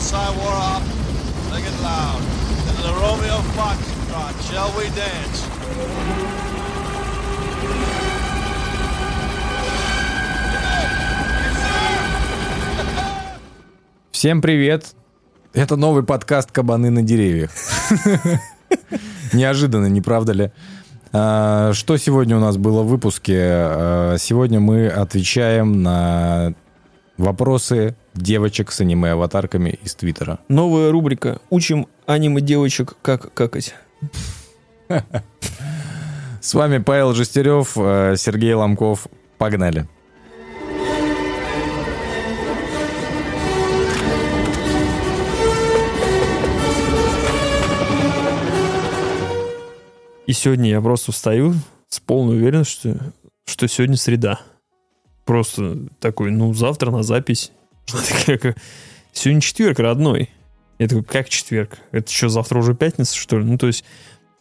hillside wore off. Sing it loud. Into the Romeo Foxtrot. Shall we dance? Всем привет! Это новый подкаст «Кабаны на деревьях». Неожиданно, не правда ли? А, Что сегодня у нас было в выпуске? А, Сегодня мы отвечаем на вопросы девочек с аниме-аватарками из Твиттера. Новая рубрика «Учим аниме-девочек как какать». С вами Павел Жестерев, э, Сергей Ломков. Погнали. И сегодня я просто встаю с полной уверенностью, что, что сегодня среда. Просто такой, ну, завтра на запись. Сегодня четверг, родной. Я такой, как четверг? Это что, завтра уже пятница, что ли? Ну, то есть,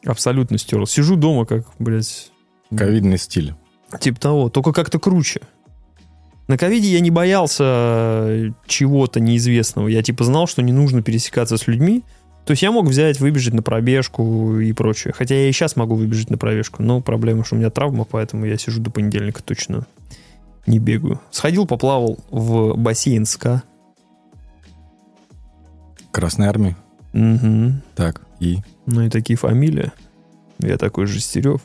абсолютно стер. Сижу дома, как, блядь, Ковидный стиль. Типа того, только как-то круче. На ковиде я не боялся э, чего-то неизвестного. Я типа знал, что не нужно пересекаться с людьми. То есть я мог взять, выбежать на пробежку и прочее. Хотя я и сейчас могу выбежать на пробежку. Но проблема, что у меня травма, поэтому я сижу до понедельника точно не бегаю. Сходил, поплавал в бассейн СКА. Красной армии. Мгм. Так, и? Ну и такие фамилии. Я такой Жестерев.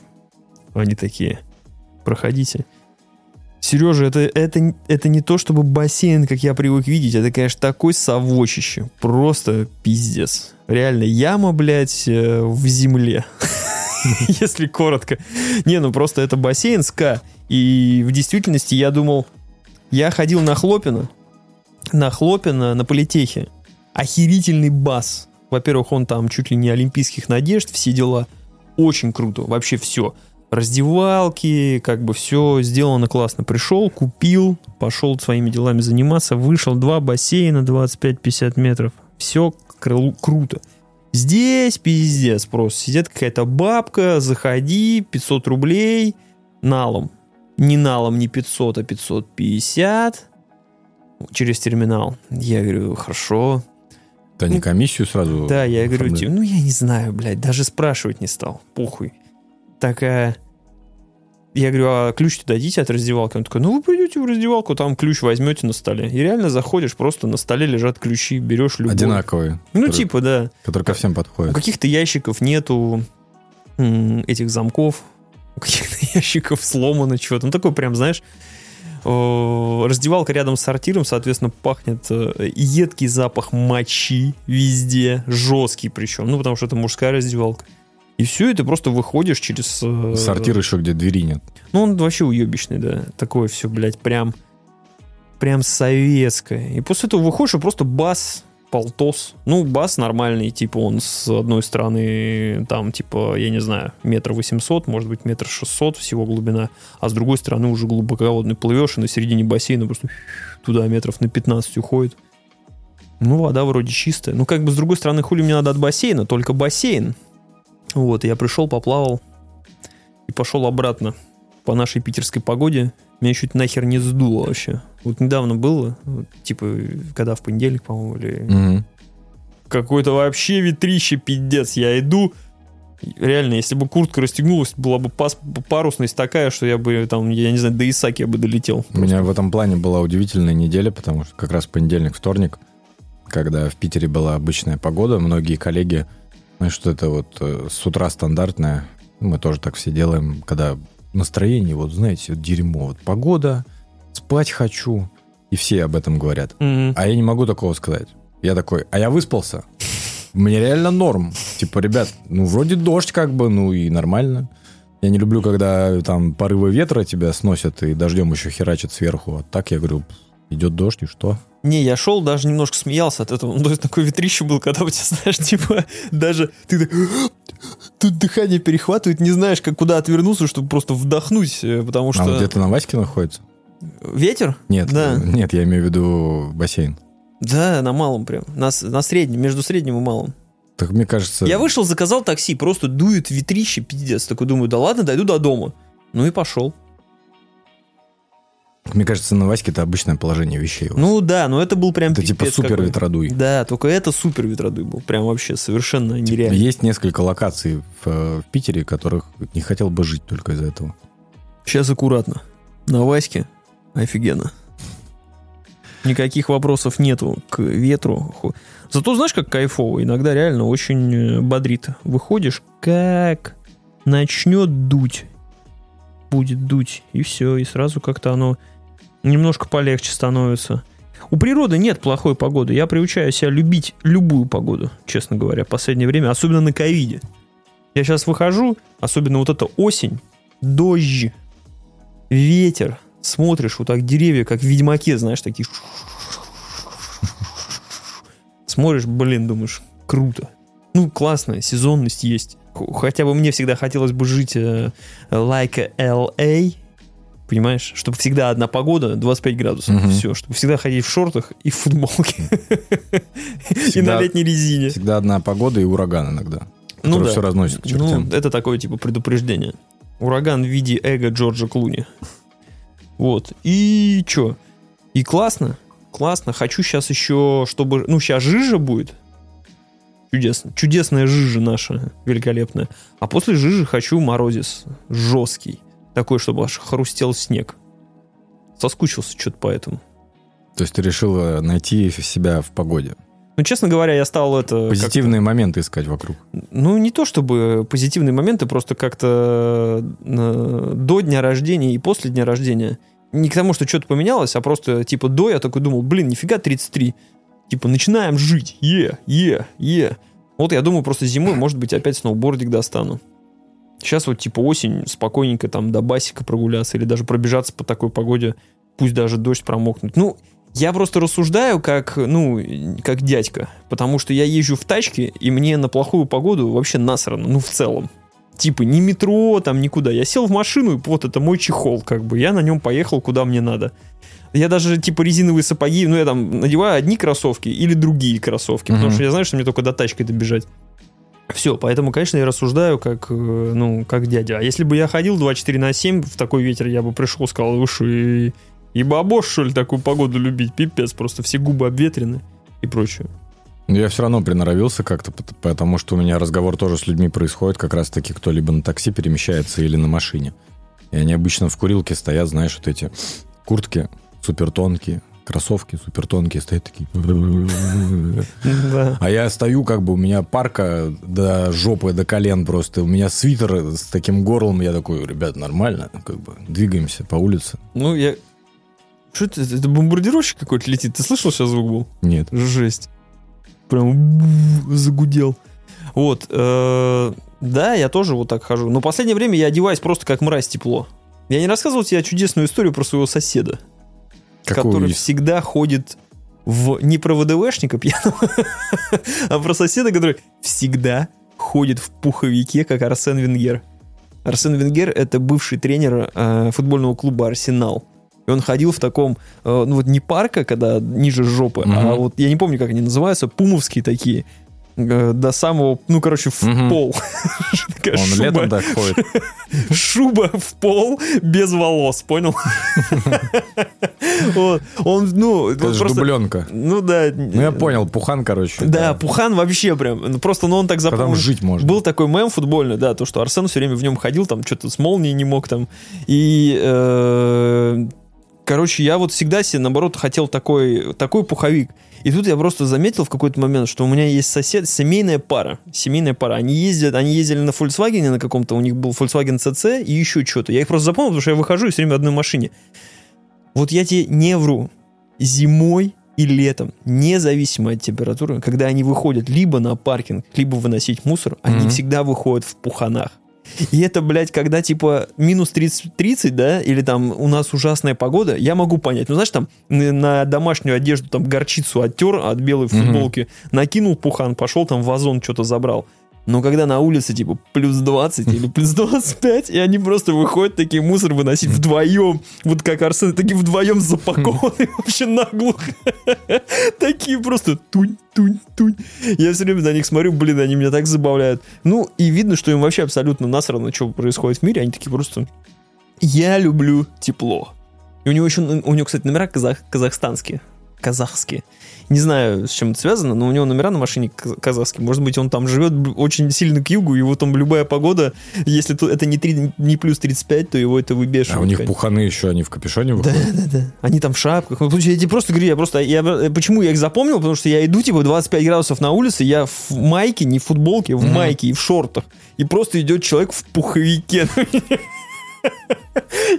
Они такие, проходите. Сережа, это, это, это не то, чтобы бассейн, как я привык видеть. Это, конечно, такой совочище. Просто пиздец. Реально, яма, блядь, э, в земле. Если коротко. Не, ну просто это бассейн СКА. И в действительности я думал... Я ходил на Хлопина. На Хлопина, на политехе. Охерительный бас. Во-первых, он там чуть ли не олимпийских надежд, все дела. Очень круто. Вообще все. Раздевалки, как бы все сделано классно. Пришел, купил, пошел своими делами заниматься, вышел два бассейна 25-50 метров. Все круто. Здесь пиздец просто. Сидит какая-то бабка, заходи, 500 рублей налом. Не налом, не 500, а 550 через терминал. Я говорю, хорошо. Да не комиссию сразу Да, я говорю, ну я не знаю, блядь, даже спрашивать не стал. Похуй. Такая... Я говорю, а ключ-то дадите от раздевалки? Он такой, ну вы придете в раздевалку, там ключ возьмете на столе. И реально заходишь, просто на столе лежат ключи, берешь любой. Одинаковые. Ну которые- типа, да. Которые ко всем У подходят. каких-то ящиков нету этих замков, у каких-то ящиков сломано чего-то. Ну, такой прям, знаешь, э, раздевалка рядом с сортиром, соответственно, пахнет э, едкий запах мочи везде, жесткий причем, ну, потому что это мужская раздевалка. И все, и ты просто выходишь через... э, Сортир еще, где двери нет. Ну, он вообще уебищный, да. Такое все, блядь, прям... Прям советское. И после этого выходишь, и просто бас, полтос. Ну, бас нормальный, типа он с одной стороны, там, типа, я не знаю, метр восемьсот, может быть, метр шестьсот всего глубина, а с другой стороны уже глубоководный плывешь, и на середине бассейна просто туда метров на 15 уходит. Ну, вода вроде чистая. Ну, как бы, с другой стороны, хули мне надо от бассейна, только бассейн. Вот, я пришел, поплавал и пошел обратно по нашей питерской погоде. Меня чуть нахер не сдуло вообще. Вот недавно было, вот, типа, когда в понедельник, по-моему, или Мгм. какой-то вообще ветрище пиздец. Я иду, реально, если бы куртка расстегнулась, была бы пас- парусность такая, что я бы там, я не знаю, до Исаки я бы долетел. У меня в этом плане была удивительная неделя, потому что как раз понедельник, вторник, когда в Питере была обычная погода, многие коллеги, знаешь, что это вот э, с утра стандартное, мы тоже так все делаем, когда настроение, вот знаете, вот дерьмо, вот погода, спать хочу, и все об этом говорят. Мгм. А я не могу такого сказать. Я такой, а я выспался. Мне реально норм. Типа, ребят, ну вроде дождь как бы, ну и нормально. Я не люблю, когда там порывы ветра тебя сносят и дождем еще херачат сверху. А так я говорю, идет дождь и что? Не, я шел, даже немножко смеялся от этого. Ну, то есть такое ветрище было, когда у тебя, знаешь, типа, даже ты тут дыхание перехватывает, не знаешь, как куда отвернуться, чтобы просто вдохнуть, э, потому что... А где-то на Ваське находится? Ветер? Нет, Да. э, нет, я имею в виду бассейн. Да, на малом прям. На, на среднем, между средним и малым. Так мне кажется... Я вышел, заказал такси, просто дует ветрище, пиздец. Такой думаю, да ладно, дойду до дома. Ну и пошел. Мне кажется, на Ваське это обычное положение вещей. Ну да, но это был прям это типа супер какой. ветродуй. Да, только это супер ветродуй был. Прям вообще совершенно нереально. Есть несколько локаций в, э, в Питере, которых не хотел бы жить только из-за этого. Сейчас аккуратно. На Ваське офигенно. Никаких вопросов нету к ветру. Зато знаешь, как кайфово? Иногда реально очень э, бодрит. Выходишь, как начнет дуть. Будет дуть. И все. И сразу как-то оно немножко полегче становится. У природы нет плохой погоды. Я приучаю себя любить любую погоду, честно говоря, в последнее время. Особенно на ковиде. Я сейчас выхожу, особенно вот эта осень, дождь, ветер, смотришь, вот так деревья, как в Ведьмаке, знаешь, такие... Смотришь, блин, думаешь, круто. Ну, классно, сезонность есть. Хотя бы мне всегда хотелось бы жить э, like LA, понимаешь? Чтобы всегда одна погода, 25 градусов, Мгм. все. Чтобы всегда ходить в шортах и в футболке. И на летней резине. Всегда одна погода и ураган иногда. Ну да. все разносит к Ну, чертям. это такое, типа, предупреждение. Ураган в виде эго Джорджа Клуни. Вот. И чё? И классно. Классно. Хочу сейчас еще, чтобы... Ну, сейчас жижа будет. Чудесно. Чудесная жижа наша, великолепная. А после жижи хочу морозец жесткий. Такой, чтобы аж хрустел снег. Соскучился что-то по этому. То есть ты решила найти себя в погоде. Ну, честно говоря, я стал это... Позитивные моменты искать вокруг. Ну, не то чтобы позитивные моменты, просто как-то э, до дня рождения и после дня рождения. Не к тому, что что-то поменялось, а просто типа до я такой думал, блин, нифига 33. Типа начинаем жить, е, е, е. Вот я думаю, просто зимой, может быть, опять сноубордик достану. Сейчас вот типа осень, спокойненько там до басика прогуляться или даже пробежаться по такой погоде, пусть даже дождь промокнуть. Ну, я просто рассуждаю как, ну, как дядька, потому что я езжу в тачке, и мне на плохую погоду вообще насрано, ну, в целом. Типа, ни метро, там, никуда. Я сел в машину, и вот это мой чехол, как бы. Я на нем поехал, куда мне надо. Я даже, типа, резиновые сапоги, ну, я там надеваю одни кроссовки или другие кроссовки, потому Мгм. что я знаю, что мне только до тачки добежать. Все, поэтому, конечно, я рассуждаю как, э, ну, как дядя. А если бы я ходил 24 на 7 в такой ветер, я бы пришел, сказал, вы и, и бабош, что ли, такую погоду любить? Пипец, просто все губы обветрены и прочее. Я все равно приноровился как-то, пот- потому что у меня разговор тоже с людьми происходит, как раз-таки кто либо на такси перемещается или на машине. И они обычно в курилке стоят, знаешь, вот эти куртки супер тонкие, кроссовки супер тонкие, стоят такие. А я стою, как бы, у меня парка до жопы, до колен просто. У меня свитер с таким горлом. Я такой, ребят, нормально, как бы, двигаемся по улице. Ну, я... Что это? Это бомбардировщик какой-то летит. Ты слышал сейчас звук был? Нет. Жесть. Прям загудел. Вот. э, Да, я тоже вот так хожу. Но в последнее время я одеваюсь просто как мразь тепло. Я не рассказывал тебе чудесную историю про своего соседа, Какую который из- всегда ходит в... Не про ВДВшника пьяного, а про соседа, который всегда ходит в пуховике, как Арсен Венгер. Арсен Венгер — это бывший тренер э, футбольного клуба «Арсенал». И он ходил в таком, э, ну вот не парка, когда ниже жопы, а Мгм. вот, я не помню, как они называются, пумовские такие, до самого, ну, короче, в Мгм. пол. Он шуба- летом так ходит. шуба в пол без волос, понял? Вот. Он, ну, Это же дубленка. Ну да. Ну, я понял, пухан, короче. Да, Пухан вообще прям, ну, просто, ну, он так запомнил. жить можно. Был такой мем футбольный, да, то, что Арсен все время в нем ходил, там что-то с молнией не мог там. И, э, короче, я вот всегда себе, наоборот, хотел такой, такой пуховик. И тут я просто заметил в какой-то момент, что у меня есть сосед, семейная пара. Семейная пара. Они ездят, они ездили на Volkswagen на каком-то, у них был Volkswagen CC и еще что-то. Я их просто запомнил, потому что я выхожу и все время в одной машине. Вот я тебе не вру. Зимой и летом, независимо от температуры, когда они выходят либо на паркинг, либо выносить мусор, они Мгм. всегда выходят в пуханах. И это, блядь, когда типа минус 30, 30, да, или там у нас ужасная погода, я могу понять. Ну, знаешь, там на домашнюю одежду там горчицу оттер от белой футболки, накинул пухан, пошел там вазон что-то забрал. Но когда на улице типа плюс 20 или плюс 25, и они просто выходят такие мусор выносить вдвоем, вот как Арсен, такие вдвоем запакованные вообще наглухо. Такие просто тунь, тунь, тунь. Я все время на них смотрю, блин, они меня так забавляют. Ну, и видно, что им вообще абсолютно насрано, что происходит в мире. Они такие просто... Я люблю тепло. И у него еще, у него, кстати, номера казах, казахстанские. Казахские. Не знаю, с чем это связано, но у него номера на машине каз- казахские. Может быть, он там живет очень сильно к югу, его там любая погода, если то- это не, три- не плюс 35, то его это выбешивает. А у них конечно. пуханы еще, они в капюшоне Да, выходят. да, да. Они там в шапках. Ну, я тебе просто говорю, я просто... Я, почему я их запомнил? Потому что я иду, типа, 25 градусов на улице, я в майке, не в футболке, в Мгм. майке и в шортах. И просто идет человек в пуховике.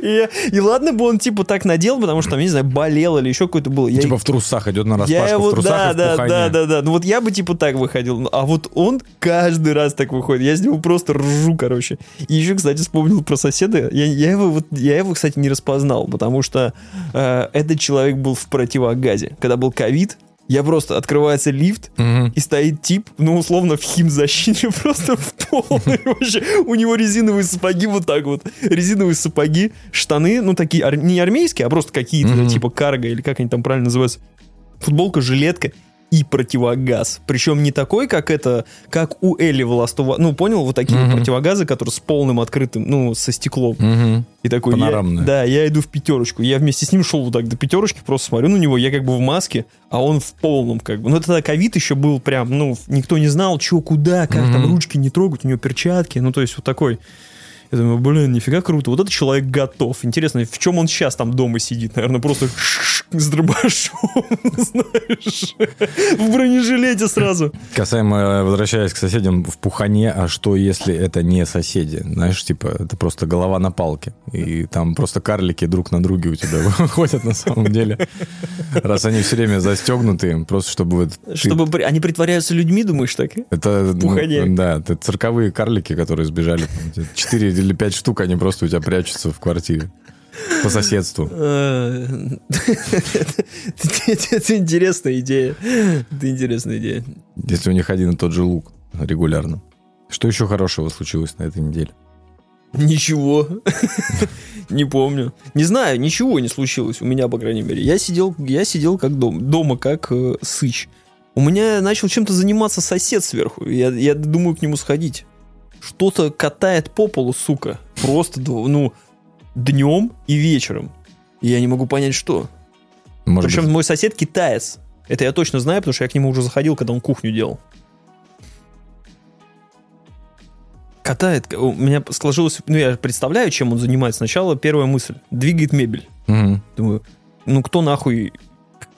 И, я- и ладно бы он, типа, так надел, потому что там, не знаю, болел или еще какой-то был. Я, Типа в трусах идет на я распашку, его, в трусах да, и в да, да, да, да. Ну вот я бы типа так выходил. А вот он каждый раз так выходит. Я с него просто ржу, короче. И еще, кстати, вспомнил про соседа. Я, я его, вот, я его, кстати, не распознал, потому что э, этот человек был в противогазе. Когда был ковид, я просто открывается лифт, Мгм. и стоит тип, ну, условно, в химзащите, просто в полной вообще. У него резиновые сапоги вот так вот. Резиновые сапоги, штаны, ну, такие, не армейские, а просто какие-то, типа карго, или как они там правильно называются. Футболка, жилетка и противогаз. Причем не такой, как это, как у Элли в Last of Us. Ну, понял, вот такие вот Мгм. противогазы, которые с полным открытым, ну, со стеклом. Мгм. И такой, я- да, я иду в пятерочку. Я вместе с ним шел вот так до пятерочки, просто смотрю на него, я как бы в маске, а он в полном как бы. Ну, это тогда ковид еще был прям, ну, никто не знал, что, куда, как там Мгм. ручки не трогать, у него перчатки, ну, то есть вот такой. Я думаю, блин, нифига круто. Вот этот человек готов. Интересно, в чем он сейчас там дома сидит? Наверное, просто с дробашом, знаешь, в бронежилете сразу. Касаемо, э, возвращаясь к соседям в пухане, а что если это не соседи? Знаешь, типа, это просто голова на палке. И там просто карлики друг на друге у тебя выходят на самом деле. Раз они все время застегнуты, просто чтобы... ты- Чтобы при- они притворяются людьми, думаешь, так? Это, ну, пухане. да, это цирковые карлики, которые сбежали. Четыре или пять штук, они просто у тебя прячутся в квартире. По соседству. Это интересная идея. Это интересная идея. Если у них один и тот же лук регулярно. Что еще хорошего случилось на этой неделе? Ничего. Не помню. Не знаю, ничего не случилось у меня, по крайней мере. Я сидел, я сидел как дома, дома как э, сыч. У меня начал чем-то заниматься сосед сверху. Я, я думаю к нему сходить. Что-то катает по полу, сука. Просто, ну, днем и вечером. И я не могу понять, что. Может Причем быть, мой сосед китаец. Это я точно знаю, потому что я к нему уже заходил, когда он кухню делал. Катает. У меня сложилось... Ну, я представляю, чем он занимается. Сначала первая мысль. Двигает мебель. Мгм. Думаю, ну кто нахуй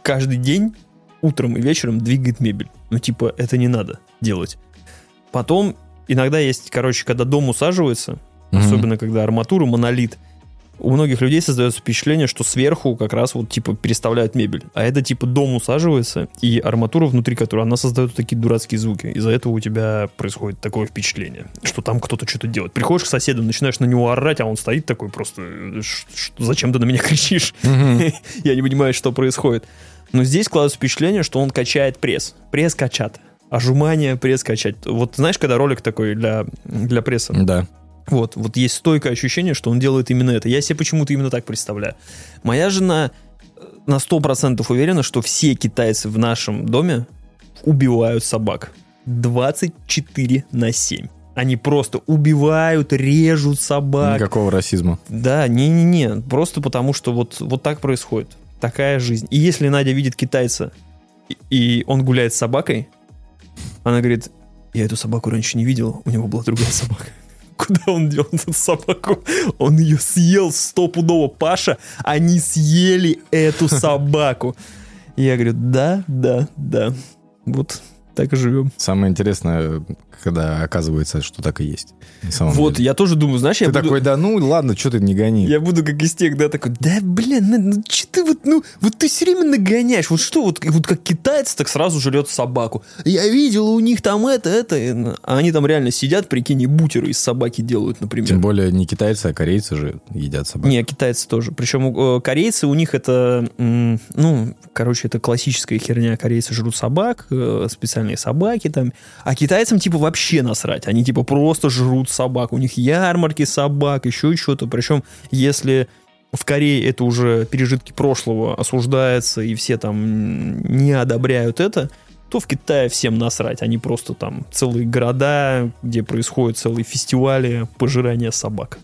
каждый день утром и вечером двигает мебель? Ну, типа, это не надо делать. Потом, иногда есть, короче, когда дом усаживается, Мгм. особенно когда арматура, монолит, у многих людей создается впечатление, что сверху как раз вот типа переставляют мебель. А это типа дом усаживается, и арматура внутри которой, она создает такие дурацкие звуки. Из-за этого у тебя происходит такое впечатление, что там кто-то что-то делает. Приходишь к соседу, начинаешь на него орать, а он стоит такой просто, «Ш- ш- зачем ты на меня кричишь? Я не понимаю, что происходит. Но здесь складывается впечатление, что он качает пресс. Пресс качат. Ожимание, пресс качать. Вот знаешь, когда ролик такой для, для пресса? Да. Вот, вот есть стойкое ощущение, что он делает именно это. Я себе почему-то именно так представляю. Моя жена э, на 100% уверена, что все китайцы в нашем доме убивают собак. 24 на 7. Они просто убивают, режут собак. Никакого расизма. Да, не-не-не, просто потому что вот, вот так происходит. Такая жизнь. И если Надя видит китайца, и он гуляет с собакой, она говорит, я эту собаку раньше не видел, у него была другая собака. Куда он дел эту собаку? Он ее съел стопудово. Паша, они съели эту собаку. Я говорю, да, да, да. Вот так и живем. Самое интересное, когда оказывается, что так и есть. Вот, деле. я тоже думаю, знаешь, я Ты буду- такой, да ну ладно, что ты не гони. Я буду как из тех, да, такой, да, блин, ну, ну че ты вот, ну, вот ты все время нагоняешь, вот что, вот, вот как китаец, так сразу жрет собаку. Я видел, у них там это, это, ну, а они там реально сидят, прикинь, и бутеры из собаки делают, например. Тем более не китайцы, а корейцы же едят собак. Не, китайцы тоже. Причем э, корейцы, у них это, ну, короче, это классическая херня. Корейцы жрут собак, э, специальные собаки там. А китайцам, типа, вообще насрать. Они, типа, просто жрут собак. У них ярмарки собак, еще что-то. Причем, если в Корее это уже пережитки прошлого осуждается, и все там не одобряют это, то в Китае всем насрать. Они просто там целые города, где происходят целые фестивали пожирания собак.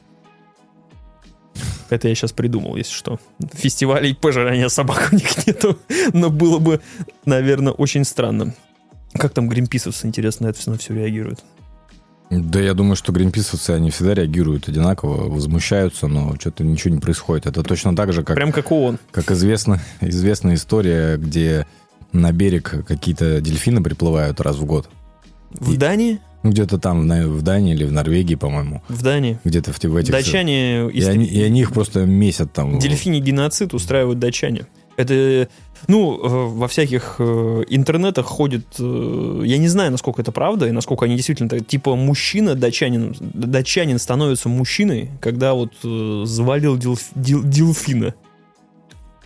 Это я сейчас придумал, если что. Фестивалей пожирания собак у них нету, но было бы, наверное, очень странно. Как там гринписовцы, интересно, это все на все реагируют? Да я думаю, что гринписовцы, они всегда реагируют одинаково, возмущаются, но что-то ничего не происходит. Это точно так же, как, Прям как ООН. как известно, известная история, где на берег какие-то дельфины приплывают раз в год. В И- Дании? Где-то там, в Дании или в Норвегии, по-моему. В Дании. Где-то в, в этих... Датчане... И они, и они их просто месят там. Дельфиний геноцид устраивают датчане. Это, ну, э, во всяких э, интернетах ходит, э, я не знаю, насколько это правда, и насколько они действительно, так, типа, мужчина, датчанин, датчанин становится мужчиной, когда вот завалил дельф- дел- дельфина.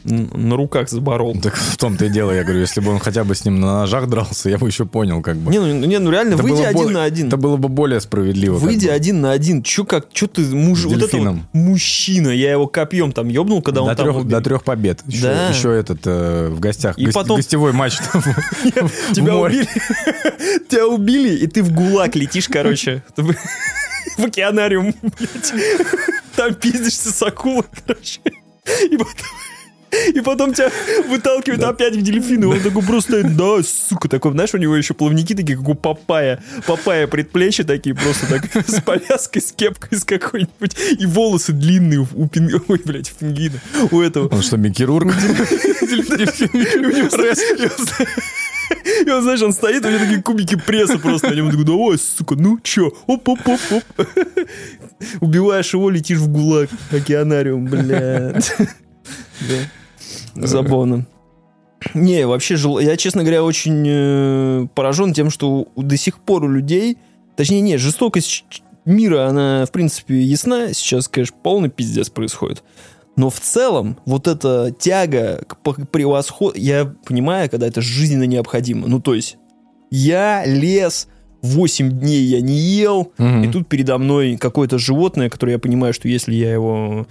На руках заборол. Так в том-то и дело, я говорю, если бы он хотя бы с ним на ножах дрался, я бы еще понял, как бы. Не, ну, не, ну реально, Это выйди один более- на один. Это было бы более справедливо. Выйди бы. один на один. Че как, че ты муж, С вот это вот дельфином. мужчина, я его копьем там ебнул, когда он до, там трех, убил. до трех побед. Еще, Да. еще этот э, в гостях. И гос- потом- Гостевой матч. там Тебя убили, тебя убили, и ты в ГУЛАГ летишь, короче, в океанариум. Там пиздишься с акулой, короче. И потом, и потом тебя выталкивают опять в дельфины. Он такой просто, да, сука, такой, знаешь, у него еще плавники такие, как у Папая. Папая предплечья такие, просто так, с повязкой, с кепкой с какой-нибудь. И волосы длинные у, у пин- ой, блядь, у пингвина. У этого. Он что, хирург? И он, знаешь, он стоит, у него такие кубики пресса просто на нем. Такой, давай, сука, ну чё? Оп-оп-оп-оп. Убиваешь его, летишь в ГУЛАГ. Океанариум, блядь. Да. Забавно. Не, вообще, я, честно говоря, очень э, поражен тем, что до сих пор у людей, точнее, не, жестокость мира, она, в принципе, ясна. Сейчас, конечно, полный пиздец происходит. Но в целом, вот эта тяга к превосходу, я понимаю, когда это жизненно необходимо. Ну, то есть, я лес, 8 дней я не ел, Мгм. и тут передо мной какое-то животное, которое я понимаю, что если я его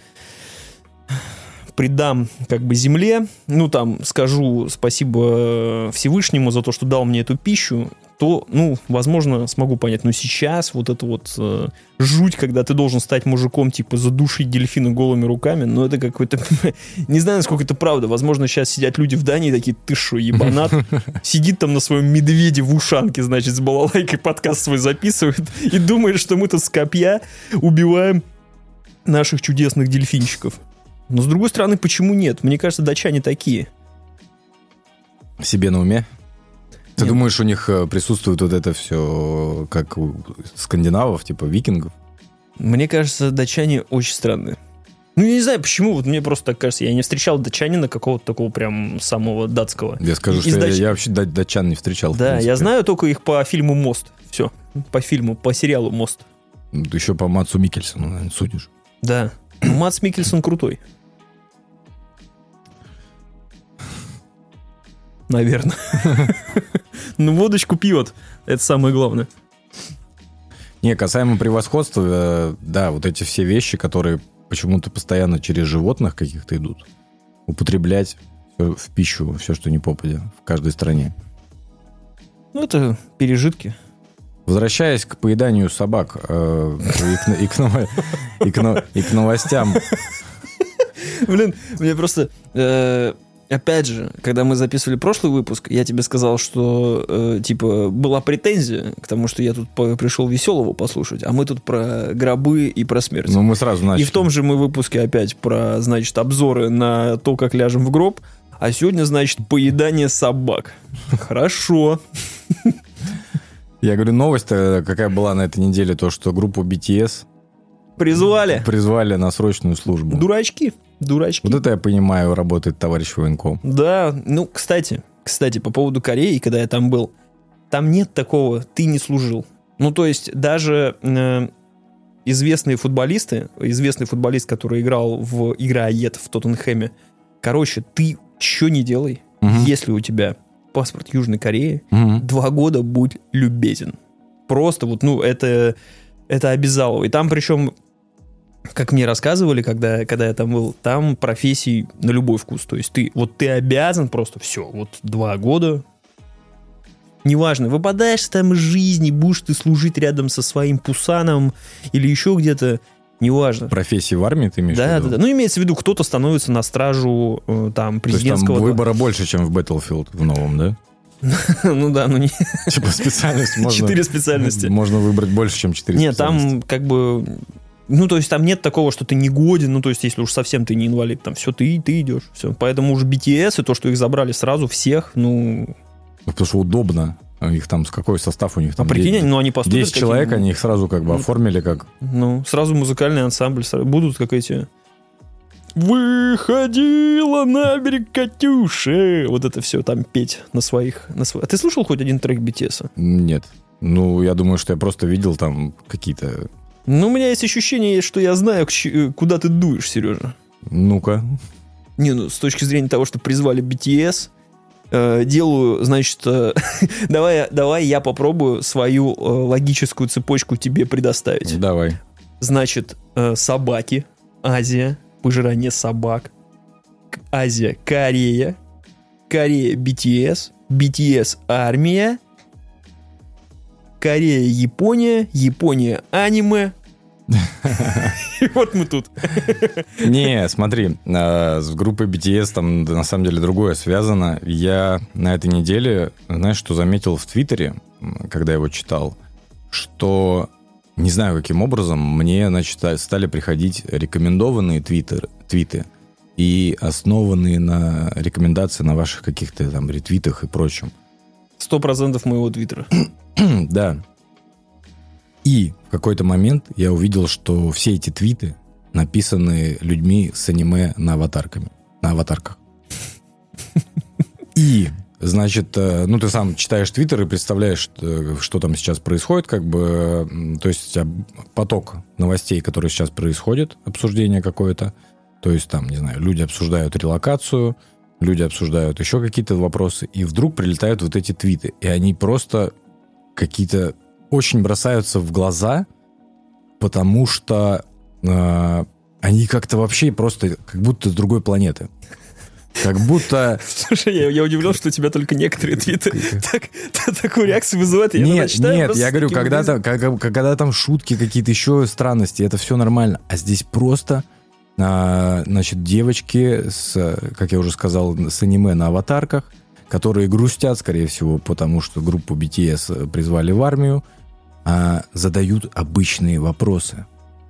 придам как бы земле, ну там скажу спасибо Всевышнему за то, что дал мне эту пищу, то, ну, возможно, смогу понять. Но сейчас вот это вот э, жуть, когда ты должен стать мужиком, типа задушить дельфина голыми руками, ну это какой-то... Не знаю, насколько это правда. Возможно, сейчас сидят люди в Дании такие, ты шо, ебанат? Сидит там на своем медведе в ушанке, значит, с балалайкой подкаст свой записывает и думает, что мы тут с копья убиваем наших чудесных дельфинчиков. Но с другой стороны, почему нет? Мне кажется, датчане такие. Себе на уме? Ты Нет. думаешь, у них э, присутствует вот это все, как у скандинавов, типа викингов? Мне кажется, датчане очень странные. Ну, я не знаю, почему, вот мне просто так кажется. Я не встречал датчанина какого-то такого прям самого датского. Я скажу, Из что я, дач- я вообще да- датчан не встречал. Да, я знаю только их по фильму «Мост». Все, по фильму, по сериалу «Мост». Еще по Матсу Микельсону, наверное, судишь. Да. Мац Микельсон крутой. Наверное. Ну, водочку пьет. Это самое главное. Не, касаемо превосходства, э, да, вот эти все вещи, которые почему-то постоянно через животных каких-то идут, употреблять в пищу, все, что не попадя, в каждой стране. Ну, это пережитки. Возвращаясь к поеданию собак э, и, к, и к ново- и к но- и к новостям, Блин, мне просто... э, опять же, когда мы записывали прошлый выпуск, я тебе сказал, что, э, типа, была претензия к тому, что я тут по- пришел веселого послушать, а мы тут про гробы и про смерть. ну, мы сразу начали. И в том же мы выпуске опять про, значит, обзоры на то, как ляжем в гроб, а сегодня, значит, поедание собак. Хорошо. Я говорю, новость какая была на этой неделе, то, что группу BTS Призвали. призвали на срочную службу. Дурачки. Дурачки. Вот это я понимаю, работает товарищ военком. Да, ну, кстати, кстати, по поводу Кореи, когда я там был, там нет такого, ты не служил. Ну, то есть, даже э, известные футболисты, известный футболист, который играл в игроед в Тоттенхэме, короче, ты что не делай, Мгм. если у тебя паспорт Южной Кореи, Мгм. два года будь любезен. Просто вот, ну, это, это обязалово. И там причем, как мне рассказывали, когда, когда я там был, там профессий на любой вкус. То есть ты, вот ты обязан просто, все, вот два года, неважно, выпадаешь там из жизни, будешь ты служить рядом со своим пусаном или еще где-то, неважно. Профессии в армии ты имеешь в Да, виду? да, да. Ну, имеется в виду, кто-то становится на стражу э, там То есть там президентского... выбора больше, чем в Battlefield в новом, да? ну да, ну не Типа специальность можно... четыре специальности. Можно выбрать больше, чем четыре Нет, там как бы... Ну, то есть там нет такого, что ты не годен, ну, то есть если уж совсем ты не инвалид, там все, ты, ты идешь, все. Поэтому уж BTS и то, что их забрали сразу всех, ну, Ну, Потому что удобно. А Их там, какой состав у них а там? прикинь, Де- ну, они поступят 10 человек, каким- они их сразу как бы Ну, оформили как... Ну, сразу музыкальный ансамбль, будут как эти... Выходила на берег Катюши. Вот это все там петь на своих... На сво- А ты слушал хоть один трек BTS? Нет. Ну, я думаю, что я просто видел там какие-то... Ну, у меня есть ощущение, что я знаю, куда ты дуешь, Сережа. Ну-ка. Не, ну, с точки зрения того, что призвали BTS, э, делаю, значит, э, давай, давай я попробую свою э, логическую цепочку тебе предоставить. Давай. Значит, э, собаки, Азия, пожирание собак, Азия, Корея, Корея, BTS, BTS, армия, Корея, Япония, Япония, аниме. И вот мы тут. Не, смотри, э, с группой BTS там на самом деле другое связано. Я на этой неделе, знаешь, что заметил в Твиттере, когда его читал, что не знаю, каким образом мне, значит, ста- стали приходить рекомендованные твиттер, твиты и основанные на рекомендации на ваших каких-то там ретвитах и прочем. Сто процентов моего твиттера. Да. И в какой-то момент я увидел, что все эти твиты написаны людьми с аниме на аватарками, на аватарках. И, значит, э, ну ты сам читаешь твиттер и представляешь, э, что там сейчас происходит, как бы, то есть а, поток новостей, которые сейчас происходят, обсуждение какое-то, то есть там, не знаю, люди обсуждают релокацию, люди обсуждают еще какие-то вопросы, и вдруг прилетают вот эти твиты, и они просто какие-то очень бросаются в глаза, потому что э, они как-то вообще просто как будто с другой планеты. Как будто... Слушай, я, я удивлен, что у тебя только некоторые твиты так, та- такую реакцию вызывают. Я Нет, читаю нет, я говорю, когда там, как- когда там шутки какие-то еще странности, это все нормально. А здесь просто, а, значит, девочки с, как я уже сказал, с аниме на аватарках, которые грустят, скорее всего, потому что группу BTS призвали в армию, а, задают обычные вопросы.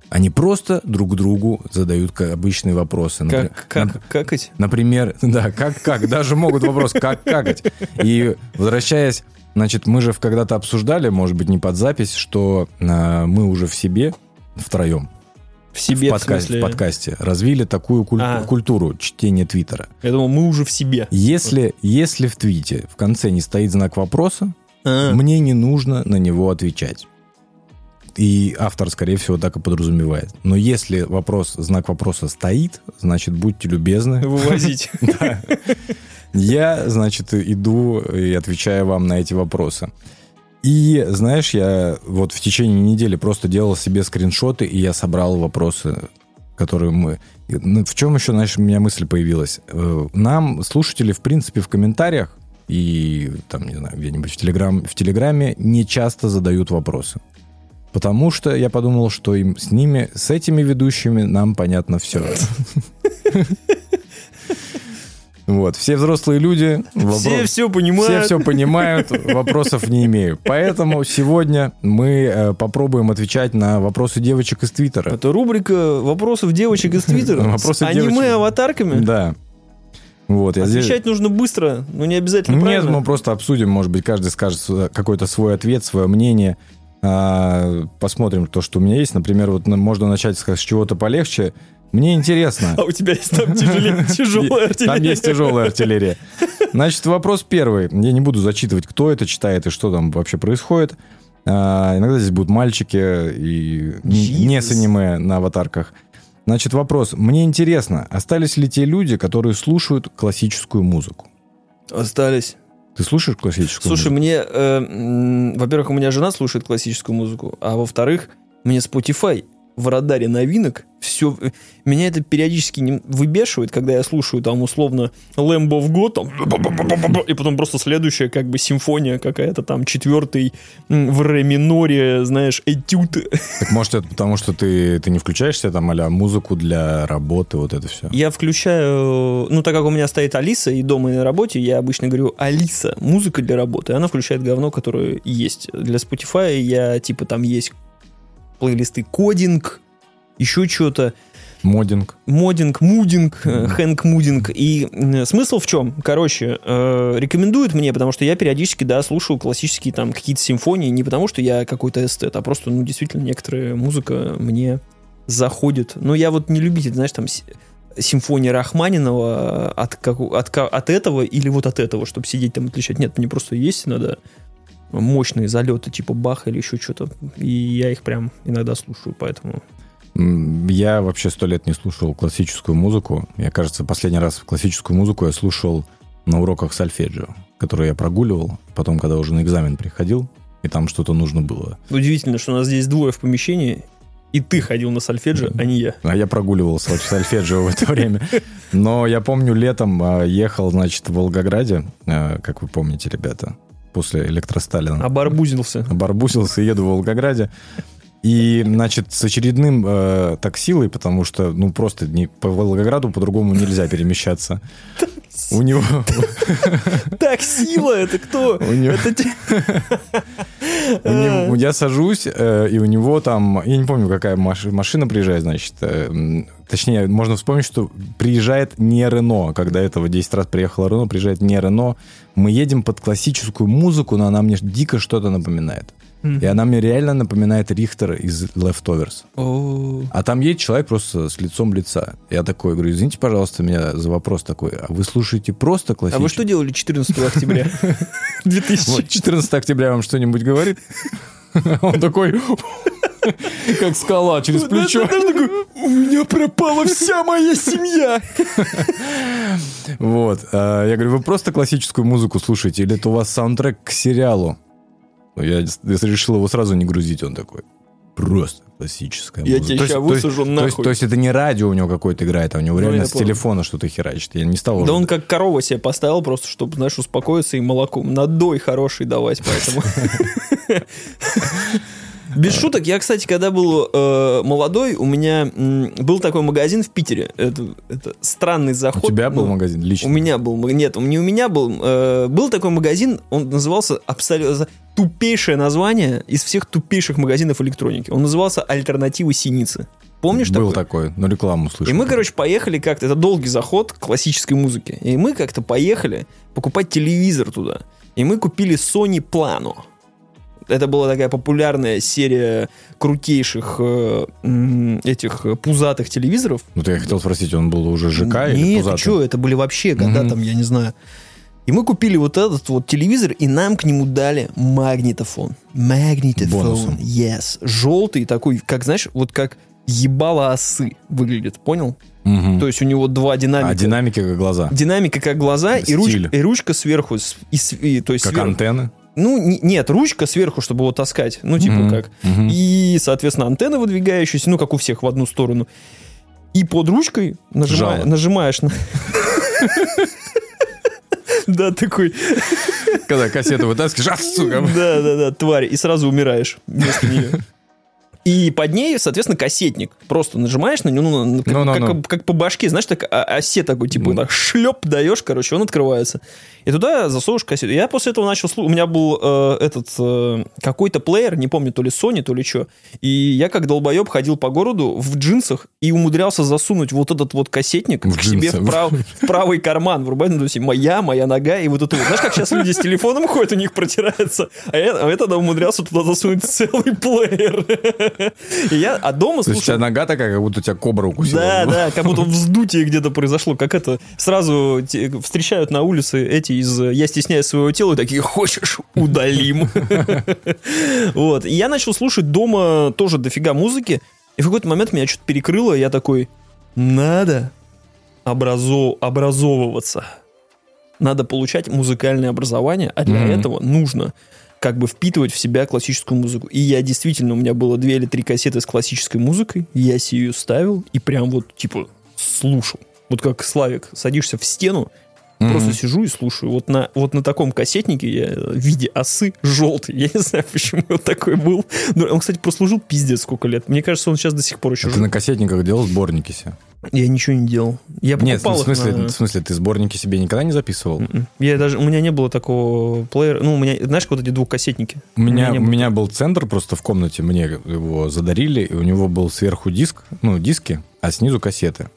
Они просто друг другу задают обычные вопросы. Например, Как, как, как эти? Например, да, как, как, даже могут вопрос, как какать. И возвращаясь, значит, мы же когда-то обсуждали, может быть, не под запись, что а, мы уже в себе втроем В себе, в, в, подкасте, смысле? в подкасте развили такую куль- А. культуру чтения Твиттера. Я думал, мы уже в себе. Если, если в твите в конце не стоит знак вопроса, А, мне не нужно на него отвечать. И автор, скорее всего, так и подразумевает. Но если вопрос, знак вопроса стоит, значит, будьте любезны, Вывозить. Я, значит, иду и отвечаю вам на эти вопросы. И, знаешь, я вот в течение недели просто делал себе скриншоты, и я собрал вопросы, которые мы... Ну, В чем еще, знаешь, у меня мысль появилась? Э, Нам, слушатели, в принципе, в комментариях и там, не знаю, где-нибудь в, телеграм, в Телеграме не часто задают вопросы. Потому что я подумал, что им с ними, с этими ведущими нам понятно все. Вот, все взрослые люди. Все вопро- все понимают. все все понимают, вопросов не имею. Поэтому сегодня мы э, попробуем отвечать на вопросы девочек из Твиттера. Это рубрика вопросов девочек из Твиттера. Вопросы с аниме-аватарками. Да. Вот, я здесь... Отвечать нужно быстро, но не обязательно Нет, правильно. мы просто обсудим, может быть, каждый скажет какой-то свой ответ, свое мнение. А, Посмотрим то, что у меня есть. Например, вот можно начать с с чего-то полегче. Мне интересно. А у тебя есть там тяжелее- тяжелая артиллерия. Там есть тяжелая артиллерия. Значит, вопрос первый. Я не буду зачитывать, кто это читает и что там вообще происходит. А, иногда здесь будут мальчики и не не с Jesus. аниме на аватарках. Значит, вопрос. Мне интересно, остались ли те люди, которые слушают классическую музыку? Остались. Ты слушаешь классическую Слушай, музыку? мне, э, во-первых, у меня жена слушает классическую музыку, а во-вторых, мне Spotify в радаре новинок. Все, меня это периодически не выбешивает, когда я слушаю там условно Lamb of God, там, и потом просто следующая как бы симфония какая-то там, четвертый в ре миноре, знаешь, этюд. Так может это потому, что ты, ты не включаешь себе там а музыку для работы, вот это все? Я включаю, ну так как у меня стоит Алиса и дома и на работе, я обычно говорю Алиса, музыка для работы, она включает говно, которое есть. Для Spotify я типа там есть плейлисты кодинг, еще что-то. Модинг. Модинг, мудинг, э, хэнк мудинг. И э, смысл в чем? Короче, э, рекомендуют мне, потому что я периодически, да, слушаю классические там какие-то симфонии, не потому что я какой-то эстет, а просто, ну, действительно, некоторая музыка мне заходит. Но я вот не любитель, знаешь, там симфония Рахманинова от, как, от, от этого или вот от этого, чтобы сидеть там отличать. Нет, мне просто есть иногда мощные залеты типа Баха или еще что-то. И я их прям иногда слушаю, поэтому... Я вообще сто лет не слушал классическую музыку. Я, кажется, последний раз классическую музыку я слушал на уроках сольфеджио, которые я прогуливал. Потом, когда уже на экзамен приходил, и там что-то нужно было. Удивительно, что у нас здесь двое в помещении, и ты ходил на сольфеджио, а не я. А я прогуливал сольфеджио в это время. Но я помню, летом а, ехал, значит, в Волгограде, а, как вы помните, ребята, после электросталина. Обарбузился. Обарбусился, еду в Волгограде. И, значит, с очередным э, таксилой, потому что, ну, просто не, по Волгограду по-другому нельзя перемещаться. У него... Так, сила, это кто? У него- него- Я сажусь, э, и у него там... Я не помню, какая маш- машина приезжает, значит. э, Точнее, можно вспомнить, что приезжает не Рено. Когда этого 10 раз приехала Рено, приезжает не Рено. Мы едем под классическую музыку, но она мне дико что-то напоминает. И она мне реально напоминает Рихтера из Leftovers. А там едет человек просто с лицом лица. Я такой говорю, извините, пожалуйста, меня за вопрос такой. А вы слушаете просто А классическую? вы что делали 14 октября 2000? Вот 14 октября вам что-нибудь говорит? Он такой, как скала через плечо. У меня пропала вся моя семья. Вот. А, Я говорю, вы просто классическую музыку слушаете или это у вас саундтрек к сериалу? Ну, Я решил его сразу не грузить, он такой. Просто классическая Я музыка. тебя То есть- ща то есть- высажу то есть- нахуй. То есть это не радио у него какое-то играет, а у него Ну, реально с понял. телефона что-то херачит. Я не стал уже Да он как корова себе поставил просто, чтобы, знаешь, успокоиться и молоком. Надой хороший давать, поэтому... Без шуток, я, кстати, когда был э, молодой, у меня м, был такой магазин в Питере. Это, это странный У заход. тебя был ну, магазин лично? У меня был, нет, не у меня был. э, был такой магазин, он назывался абсолютно тупейшее название из всех тупейших магазинов электроники. Он назывался «Альтернативы Синицы». Помнишь Был такой? такой, но рекламу слышал. И мы, короче, поехали как-то, это долгий заход классической музыки. И мы как-то поехали покупать телевизор туда. И мы купили Sony Plano. Это была такая популярная серия крутейших э, этих э, пузатых телевизоров. Ну, ты я хотел спросить, он был уже ЖК или Нет, пузатый? ты что, это были вообще, когда Мгм. там, я не знаю. И мы купили вот этот вот телевизор, и нам к нему дали магнитофон. Магнитофон, Бонусом. yes. Желтый такой, как, знаешь, вот как ебало осы выглядит, понял? Мгм. То есть у него два динамика. А динамики как глаза. Динамика как глаза, и, руч- Стиль. и ручка сверху. И, и- то есть Как сверху. антенны. Ну, не- нет, ручка сверху, чтобы его таскать. Ну, типа Мгм. как. Мгм. И, соответственно, антенна выдвигающаяся, ну, как у всех, в одну сторону. И под ручкой нажима- Жало. нажимаешь на... Да, такой, Когда кассету вытаскиваешь, а, сука. да, да, да, тварь, и сразу умираешь вместо нее. И под ней, соответственно, кассетник. Просто нажимаешь на него, ну, как, Ну-ну-ну. как- как по башке, знаешь, так осе такой, типа, Ну. так шлеп даешь, короче, он открывается. И туда засовываешь кассету. Я после этого начал слушать. У меня был э, этот э, какой-то плеер, не помню, то ли Sony, то ли что. И я как долбоеб ходил по городу в джинсах и умудрялся засунуть вот этот вот кассетник В к себе джинсы. в, прав- в правый карман. Врубать, ну, то есть моя, моя нога и вот это вот. Знаешь, как сейчас люди с телефоном ходят, у них протирается. А я, а я тогда умудрялся туда засунуть целый плеер. И я, а дома То есть у тебя слушал... нога такая, как будто тебя кобра укусила. Да, да, как будто вздутие где-то произошло. Как это сразу встречают на улице эти из «Я стесняюсь своего тела» и такие «Хочешь, удалим». Вот. И я начал слушать дома тоже дофига музыки. И в какой-то момент меня что-то перекрыло, и я такой «Надо образо- образовываться. Надо получать музыкальное образование, а для Мгм. этого нужно как бы впитывать в себя классическую музыку. И я действительно, у меня было две или три кассеты с классической музыкой, я себе ее ставил и прям вот, типа, слушал. Вот как Славик, садишься в стену, Мгм. Просто сижу и слушаю. Вот на, вот на таком кассетнике я в виде осы желтый. Я не знаю, почему он такой был. Но он, кстати, прослужил пиздец сколько лет. Мне кажется, он сейчас до сих пор еще А Ты жив. на кассетниках делал сборники себе? Я ничего не делал. Я Нет, в смысле, на- в смысле, ты сборники себе никогда не записывал? М-м. Я даже, у меня не было такого плеера. Ну, у меня, знаешь, вот эти двухкассетники. У меня, у было. меня был центр просто в комнате, мне его задарили, и у него был сверху диск, ну, диски, а снизу кассеты.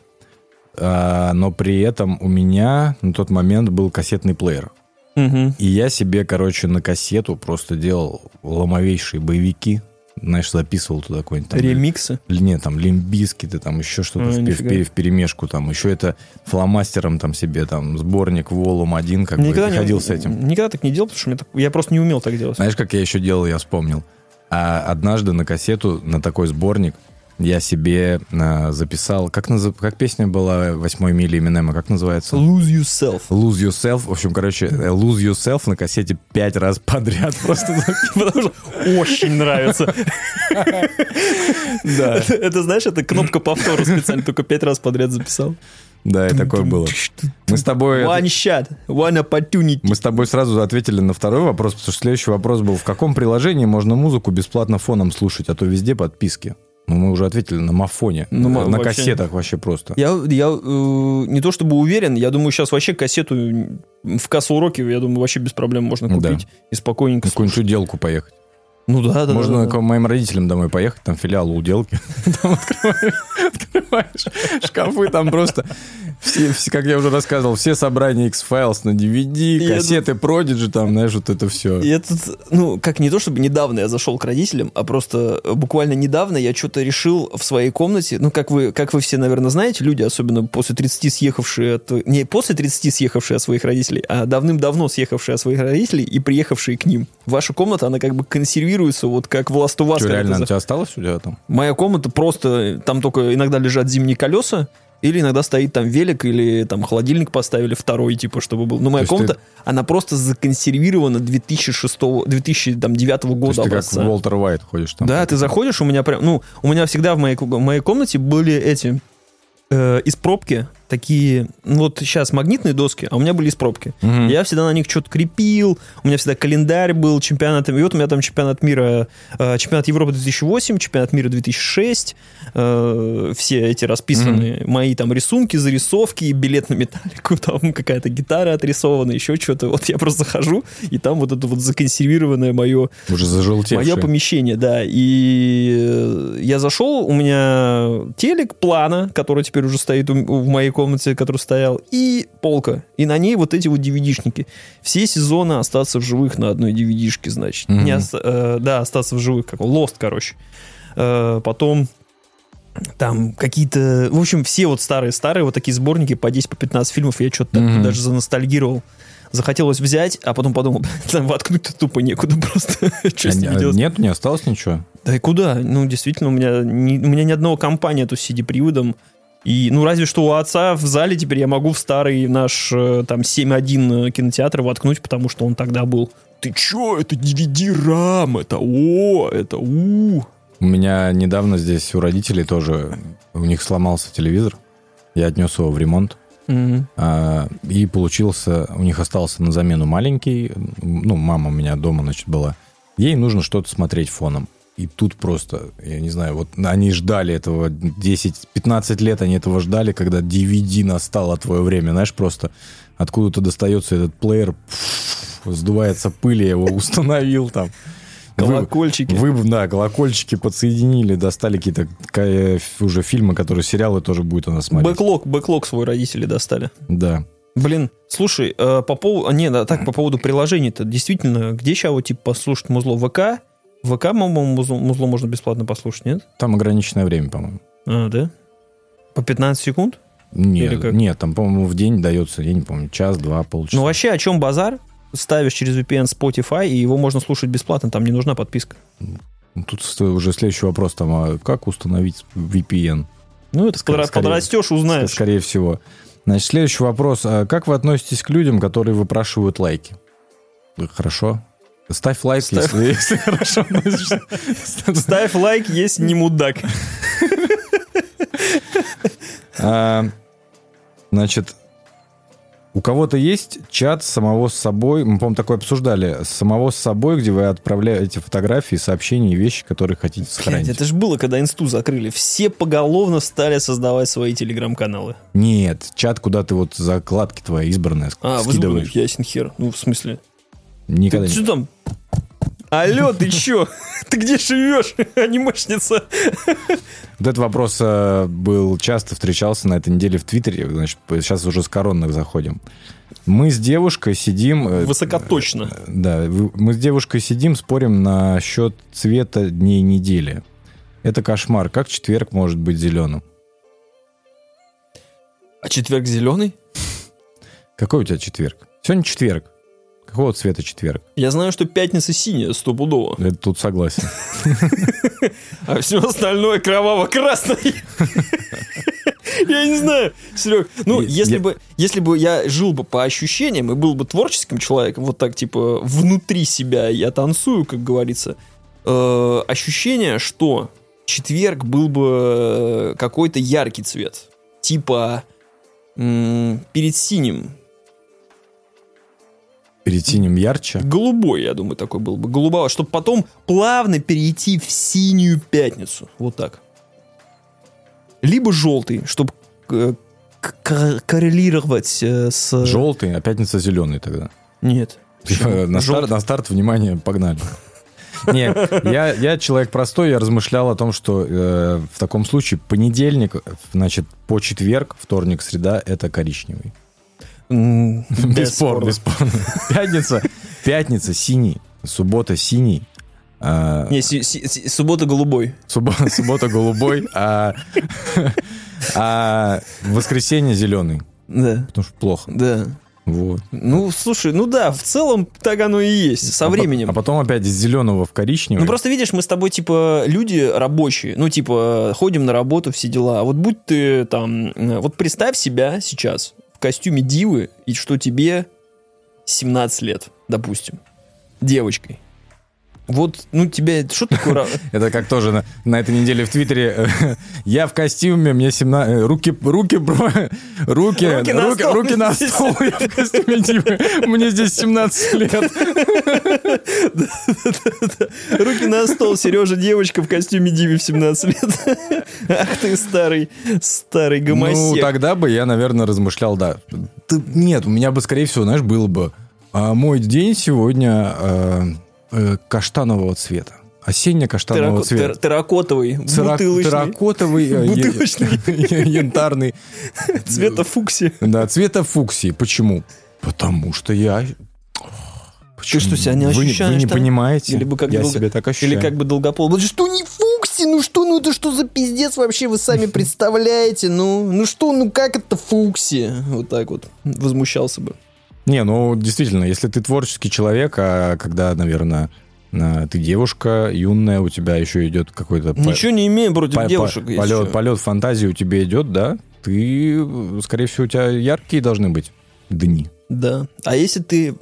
А, но при этом у меня на тот момент был кассетный плеер. Мгм. И я себе, короче, на кассету просто делал ломовейшие боевики. Знаешь, записывал туда какой-нибудь там... Ремиксы. Или нет, там лимбиски, ты там еще что-то А, в, в, в перемешку, там еще это фломастером там себе там сборник Волум один как бы Никогда и не- ходил с этим. Никогда так не делал, потому что так- я просто не умел так делать. Знаешь, как я еще делал, я вспомнил. А однажды на кассету, на такой сборник, я себе а, записал... Как, назов- как песня была «Восьмой мили Эминема», как называется? Lose yourself. Lose Yourself. В общем, короче, э, Lose Yourself на кассете пять раз подряд просто Потому что очень нравится. Да, Это, это, знаешь, это кнопка повтора специально, только пять раз подряд записал. да, и такое было. Мы с тобой... One shot, one opportunity. Мы с тобой сразу ответили на второй вопрос, потому что следующий вопрос был, в каком приложении можно музыку бесплатно фоном слушать, а то везде подписки. Ну, мы уже ответили на мафоне, Ну, на, вообще. кассетах вообще просто. Я, я э, не то чтобы уверен, я думаю, сейчас вообще кассету в кассу уроки, я думаю, вообще без проблем можно Да. купить и спокойненько На какую-нибудь уделку поехать. Ну да, да. Можно да, да. к моим родителям домой поехать, там филиал уделки. Там открываешь шкафы, там просто, все, все, как я уже рассказывал, все собрания X-Files на DVD, кассеты Prodigy, там, знаешь, вот это все. И этот, ну, как не то, чтобы недавно я зашел к родителям, а просто э, буквально недавно я что-то решил в своей комнате, ну, как вы, как вы все, наверное, знаете, люди, особенно после 30 съехавшие от... Не после 30 съехавшие от своих родителей, а давным-давно съехавшие от своих родителей и приехавшие к ним. Ваша комната, она как бы консервируется, вот как в Last of Us. Что, реально, у тебя осталось у тебя там? Моя комната просто, там только иногда лежат зимние колеса, или иногда стоит там велик, или там холодильник поставили второй, типа, чтобы был. Но моя есть комната, ты- она просто законсервирована 2006, 2009 То года есть ты как. Уолтер Уайт ходишь там? Да, ты заходишь, у меня прям, ну, у меня всегда в моей, в моей комнате были эти э, из пробки такие, ну, вот сейчас магнитные доски, а у меня были из пробки. Мгм. Я всегда на них что-то крепил, у меня всегда календарь был, чемпионат, и вот у меня там чемпионат мира, э, чемпионат Европы 2008, чемпионат мира 2006, э, все эти расписаны, мои там рисунки, зарисовки, билет на металлику, там какая-то гитара отрисована, еще что-то. Вот я просто захожу, и там вот это вот законсервированное мое Уже зажелтевший. Мое помещение, да. И э, я зашел, у меня телек плана, который теперь уже стоит в моей комнате, который стоял, и полка. И на ней вот эти вот DVD-шники. Все сезоны остаться в живых на одной DVD-шке, значит. Мгм. Не оста- э, да, остаться в живых, как Lost, короче. Э, потом там какие-то... В общем, все вот старые-старые вот такие сборники по 10, по 15 фильмов. Я что-то Мгм. даже заностальгировал. Захотелось взять, а потом подумал, там воткнуть тупо некуда просто. А не- а? Нет, не осталось ничего. Да и куда? Ну, действительно, у меня ни, у меня ни одного компания нету с CD-приводом. И, ну, разве что у отца в зале теперь я могу в старый наш э, там 7.1 кинотеатр воткнуть, потому что он тогда был. Ты чё? Это DVD-рам, это о, это у. У меня недавно здесь у родителей тоже, у них сломался телевизор. Я отнес его в ремонт. Мгм. А, и получился, у них остался на замену маленький, ну, мама у меня дома, значит, была. Ей нужно что-то смотреть фоном. И тут просто, я не знаю, вот они ждали этого 10-15 лет, они этого ждали, когда DVD настало твое время, знаешь, просто откуда-то достается этот плеер, сдувается пыль, я его установил там. Вы- Колокольчики. вы, да, колокольчики подсоединили, достали какие-то ка- уже фильмы, которые сериалы тоже будет у нас смотреть. Бэклог, бэклог свой родители достали. Да. Блин, слушай, э, по поводу... Не, да, так, по поводу приложений-то, действительно, где сейчас вот, типа, послушать музло? ВК? ВК, по-моему, музло, музло можно бесплатно послушать, нет? Там ограниченное время, по-моему. А, да? По 15 секунд? Нет, нет, там, по-моему, в день дается, я не помню, час, два, полчаса. Ну, вообще, о чем базар? Ставишь через VPN Spotify, и его можно слушать бесплатно, там не нужна подписка. Тут с- уже следующий вопрос, там, а как установить VPN? Ну, это скорее- подрастешь, узнаешь. Скорее всего. Значит, следующий вопрос. А как вы относитесь к людям, которые выпрашивают лайки? Хорошо? Ставь лайк, Ставь- если, если хорошо. Ставь лайк, есть не мудак. А, Значит, у кого-то есть чат самого с собой, мы, по-моему, такое обсуждали, самого с собой, где вы отправляете фотографии, сообщения и вещи, которые хотите Блядь, сохранить. это же было, когда инсту закрыли. Все поголовно стали создавать свои телеграм-каналы. Нет, чат, куда ты вот закладки твои избранные А, скидываешь. вызвали, ясен хер. Ну, в смысле? Никогда Ты не... что там? Алло, ты чё? Ты где живешь, анимешница? Вот этот вопрос э, был часто встречался на этой неделе в Твиттере. Значит, сейчас уже с коронных заходим. Мы с девушкой сидим... э, Высокоточно. э, Да, мы с девушкой сидим, спорим насчет цвета дней недели. Это кошмар. Как четверг может быть зеленым? А четверг зеленый? Какой у тебя четверг? Сегодня четверг. Какого цвета четверг? Я знаю, что пятница синяя, стопудово. Я тут согласен. А все остальное кроваво-красное. Я не знаю, Серег. Ну, если бы, если бы я жил бы по ощущениям и был бы творческим человеком, вот так, типа, внутри себя я танцую, как говорится, э, ощущение, что четверг был бы э, какой-то яркий цвет. Типа перед синим. Перед синим ярче. Голубой, я думаю, такой был бы. Голубого, чтобы потом плавно перейти в синюю пятницу. Вот так. Либо желтый, чтобы коррелировать э, с... Желтый, а пятница зеленый тогда. Нет. Типа, на, старт, на старт, внимание, погнали. Не, я, я человек простой, я размышлял о том, что э, в таком случае понедельник, значит, по четверг, вторник, среда, это коричневый. Бесспорно, бесспорно. Пятница, пятница синий, суббота синий, а, Не, си- си- си- суббота голубой. суббота, суббота голубой, а, а воскресенье зеленый, Да. потому что плохо. Да. Вот. Ну, слушай, ну да, в целом так оно и есть, со А по- временем. А потом опять из зеленого в коричневый. Ну, просто видишь, мы с тобой, типа, люди рабочие. Ну, типа, ходим на работу, все дела. А вот будь ты там... Вот представь себя сейчас костюме дивы, и что тебе 17 лет, допустим, девочкой. Вот, ну, тебе... Что такое... Это как тоже на, на этой неделе в Твиттере. э, Я в костюме, мне 17... э, Руки, руки, бро- руки, Руки на стол. руки на стол, я в костюме Димы. Мне здесь 17 лет. Руки на стол, Сережа девочка в костюме дивы в 17 лет. Ах ты старый, старый Ну, гомосек. тогда бы я, наверное, размышлял, да. Нет, у меня бы, скорее всего, знаешь, было бы... а, Мой день сегодня э, каштанового цвета. Осенне-каштанового Террако- цвета. тер- Терракотовый, Цера- бутылочный, Терракотовый, э, Бутылочный. янтарный. цвета фукси. Да, цвета фуксии. Почему? Потому что я... Почему? что, себя не Вы- Вы, ощущаешь, не да? понимаете. Или бы как я долго- себя так ощущаю. Или как бы долгопол. Вот что не Фукси, ну что, ну это что за пиздец вообще вы сами представляете? Ну, ну что, ну как это Фукси? Вот так вот возмущался бы. Не, ну, действительно, если ты творческий человек, а когда, наверное, а, ты девушка юная, у тебя еще идет какой-то... по- Ничего не имею против по- девушек. по- полет, полет фантазии у тебя идет, да? Ты, скорее всего, у тебя яркие должны быть дни. Да. А если ты,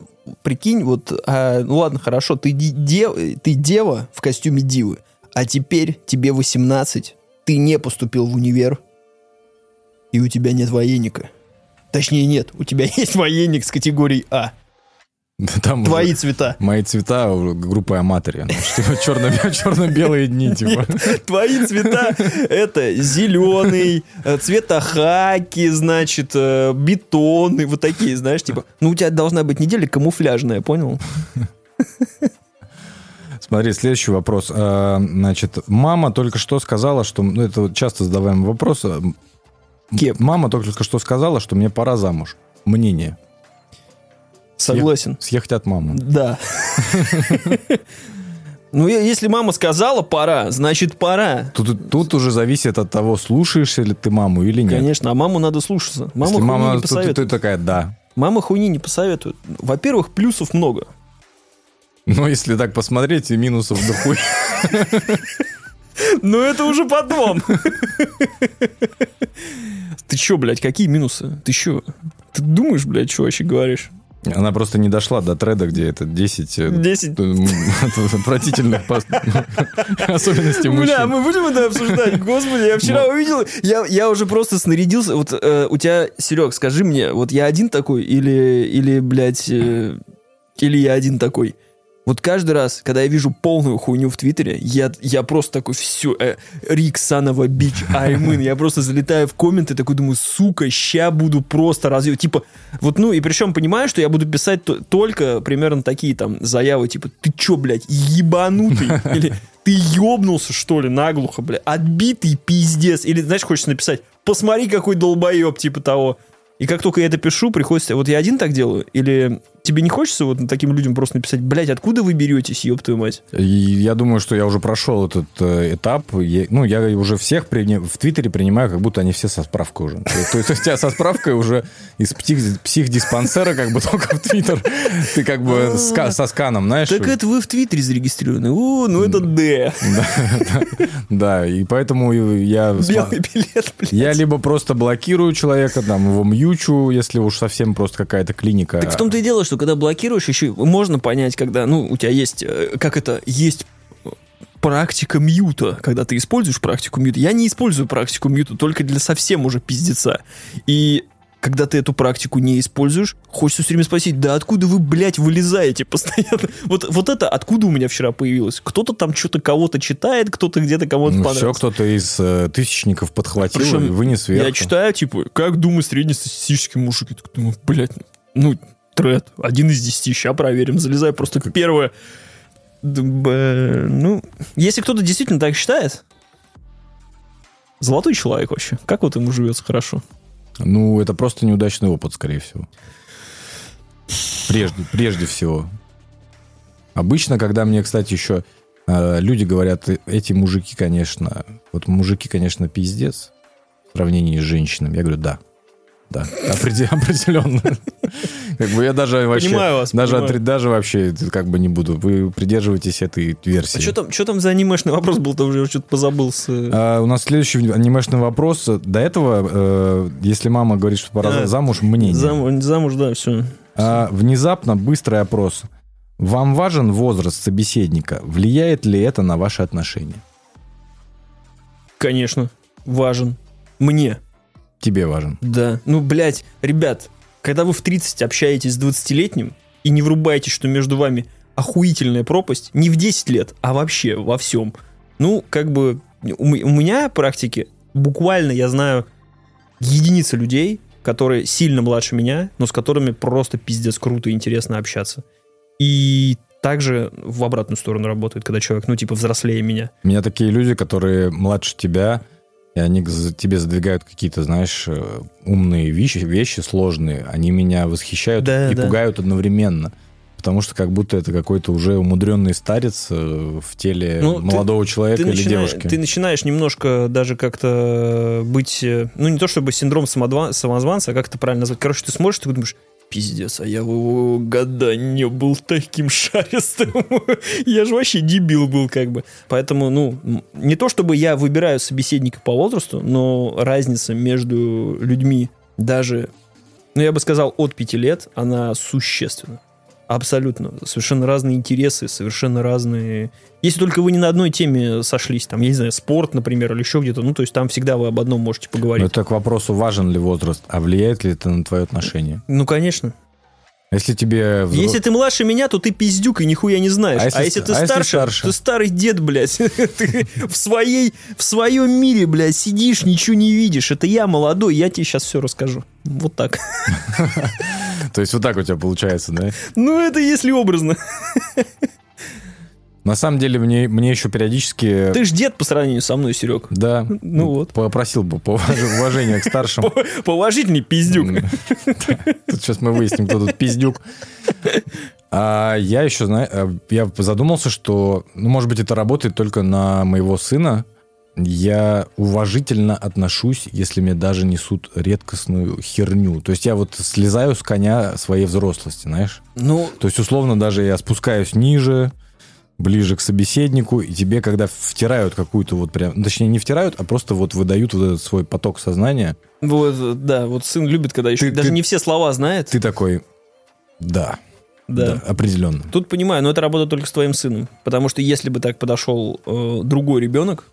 прикинь, вот, а, ну ладно, хорошо, ты, дев- ты дева в костюме дивы, а теперь тебе 18, ты не поступил в универ, и у тебя нет военника. Точнее, нет, у тебя есть военник с категорией А. Там Твои цвета. Мои цвета у группы Аматори. Черно- Черно-белые дни, типа. Твои цвета это зеленый, э, цвета хаки, значит, э, бетонный, вот такие, знаешь, типа. Ну, у тебя должна быть неделя камуфляжная, понял? Смотри, следующий вопрос. А, Значит, мама только что сказала, что... Ну, это часто задаваемый вопрос. Кеп. Мама только что сказала, что мне пора замуж. Мнение. Согласен. Съехать от мамы. Да. Ну, если мама сказала пора, значит пора. Тут, тут уже зависит от того, слушаешь ли ты маму или нет. Конечно, а маму надо слушаться. Мама Если мама, не посоветует. ты такая, да. Мама хуйни не посоветует. Во-первых, плюсов много. Но если так посмотреть, и минусов дохуя. Но это уже потом. Ты чё, блядь, какие минусы? Ты чё? Ты думаешь, блядь, что вообще говоришь? Она просто не дошла до треда, где это 10 э, 10. м, отвратительных пос- особенностей Бля, мужчин. мы будем это обсуждать? Господи, я вчера увидел, я, я уже просто снарядился. Вот э, у тебя, Серег, скажи мне, вот я один такой или, или блядь, э, или я один такой? Вот каждый раз, когда я вижу полную хуйню в Твиттере, я, я просто такой, все, э, Рик, Санова, Бич, Аймын, я просто залетаю в комменты, такой думаю, сука, ща буду просто развивать. Типа, вот, ну, и причем понимаю, что я буду писать то- только примерно такие там заявы, типа, ты чё, блядь, ебанутый? Или ты ёбнулся, что ли, наглухо, блядь, отбитый пиздец. Или, знаешь, хочется написать, посмотри, какой долбоеб, типа того. И как только я это пишу, приходится... Вот я один так делаю? Или тебе не хочется вот таким людям просто написать, блядь, откуда вы беретесь, ёб твою мать? Я думаю, что я уже прошел этот э, этап. Я- ну, я уже всех приня- в Твиттере принимаю, как будто они все со справкой уже. То, есть у тебя со справкой уже из псих- психдиспансера как бы только в Твиттер. Ты как бы со сканом, знаешь? Так это вы в Твиттере зарегистрированы. О, ну это Д. Да, и поэтому я... Белый билет, блядь. Я либо просто блокирую человека, там, его мьючу, если уж совсем просто какая-то клиника. Так в том-то и дело, что когда блокируешь, еще можно понять, когда, ну, у тебя есть, э, как это, есть практика мьюта, когда ты используешь практику мьюта. Я не использую практику мьюта только для совсем уже пиздеца. И когда ты эту практику не используешь, хочется все время спросить, да откуда вы, блядь, вылезаете постоянно? Вот, вот это откуда у меня вчера появилось? Кто-то там что-то кого-то читает, кто-то где-то кому-то Ну, все, понравился. кто-то из э, тысячников подхватил Причем и вынес вверх. Я читаю, типа, как думаю среднестатистический мужик. Я такой думаю, блядь, ну, тред, один из десяти, ща проверим. Залезаю просто первое. Д- б- Ну, если кто-то действительно так считает, золотой человек вообще. Как вот ему живется хорошо? Ну, это просто неудачный опыт, скорее всего. Прежде, прежде всего. Обычно, когда мне, кстати, еще э, люди говорят, «Э, эти мужики, конечно, вот мужики, конечно, пиздец в сравнении с женщинами. Я говорю, да. Да, опреде- определенно. Как бы я даже вообще... Понимаю вас, Даже, понимаю. даже вообще как бы не буду. Вы придерживаетесь этой версии. А что там, что там за анимешный вопрос был-то уже? Что-то позабыл А, у нас следующий анимешный вопрос. До этого, э, если мама говорит, что пора А, замуж, мнение. Зам- замуж, да, все. А, внезапно быстрый опрос. Вам важен возраст собеседника? Влияет ли это на ваши отношения? Конечно, важен. Мне. Тебе важен. Да. Ну, блядь, ребят, когда вы в 30 общаетесь с 20-летним и не врубаете, что между вами охуительная пропасть, не в 10 лет, а вообще во всем. Ну, как бы, у, у меня практики буквально, я знаю, единицы людей, которые сильно младше меня, но с которыми просто пиздец круто и интересно общаться. И также в обратную сторону работает, когда человек, ну, типа, взрослее меня. У меня такие люди, которые младше тебя, и они тебе задвигают какие-то, знаешь, э, умные вещи, вещи сложные. Они меня восхищают Да, и да. пугают одновременно. Потому что как будто это какой-то уже умудренный старец э, в теле Ну, ты- молодого человека или начинаешь, девушки. ты начинаешь немножко даже как-то быть, э, ну не то чтобы синдром самозванца, а как это правильно назвать. Короче, ты смотришь, ты думаешь, пиздец, а я его года не был таким шаристым. я же вообще дебил был как бы. Поэтому, ну, не то чтобы я выбираю собеседника по возрасту, но разница между людьми даже, ну я бы сказал, от пяти лет, она существенна. Абсолютно. Совершенно разные интересы, совершенно разные... Если только вы не на одной теме сошлись, там, я не знаю, спорт, например, или еще где-то, ну, то есть там всегда вы об одном можете поговорить. это к вопросу, важен ли возраст, а влияет ли это на твое отношение? Ну, конечно. Если тебе... взро- Если ты младше меня, то ты пиздюк и нихуя не знаешь. А А если если, ст- ты а если старше, старше? ты старый дед, блядь. Ты в, своей, в своем мире, блядь, сидишь, ничего не видишь. Это я молодой, я тебе сейчас все расскажу. Вот так. То есть вот так у тебя получается, да? Ну, это если образно. На самом деле мне, мне еще периодически... Ты ж дед по сравнению со мной, Серег. Да. Ну вот. Попросил бы по уваж- уважения к старшим. Положительный пиздюк. Тут сейчас мы выясним, кто тут пиздюк. А я еще, знаю, я задумался, что, ну, может быть, это работает только на моего сына. Я уважительно отношусь, если мне даже несут редкостную херню. То есть я вот слезаю с коня своей взрослости, знаешь? Ну, То есть, условно, даже я спускаюсь ниже, ближе к собеседнику, и тебе, когда втирают какую-то вот прям... ну, Точнее, не втирают, а просто вот выдают вот этот свой поток сознания, Вот, да, вот сын любит, когда еще Ты- даже ты- не все слова знает. ты такой... Да, Да. да, определенно. Тут понимаю, но это работает только с твоим сыном. Потому что если бы так подошел э, другой ребенок,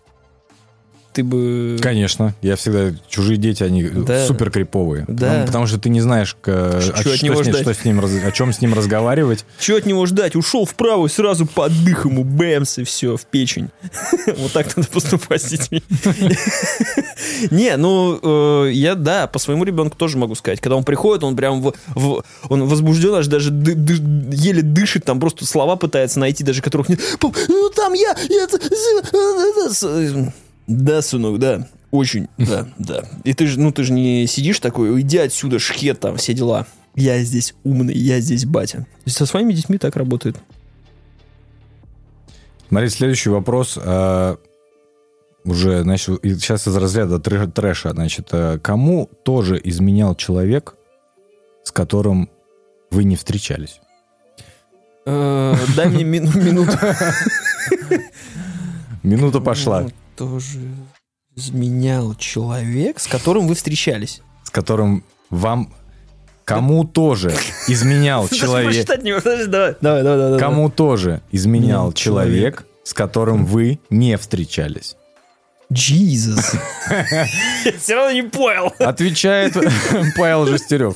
ты бы... Конечно, я всегда чужие дети, они Да. супер криповые. Да. Потому, потому что ты не знаешь, к- а Чё от что, него с ним, ждать? что с ним раз- о чем с ним разговаривать. Что от него ждать? Ушел вправо, сразу под дых ему, бэмс, и все, в печень. Вот так надо поступать с детьми. Не, ну, э, я, да, по своему ребенку тоже могу сказать. Когда он приходит, он прям он возбужден, аж даже еле дышит, там просто слова пытается найти, даже которых нет. «Пап, Ну, там я... Да, сынок, да. Очень, да, да. И ты же, ну, ты же не сидишь такой, уйди отсюда, шхет, там, все дела. Я здесь умный, я здесь батя. Со своими детьми так работает. Смотри, следующий вопрос. а, уже, значит, сейчас из разряда трэ- трэша. Значит, а, кому тоже изменял человек, с которым вы не встречались? Э, Дай мне мину- минуту. Минута пошла. Тоже изменял человек, с которым вы встречались. С которым вам... Кому тоже изменял человек... Давай, давай, давай. давай. Кому тоже изменял Изменял человек, с которым вы не встречались? Jesus. Я все равно не понял. Отвечает Павел Жестерев.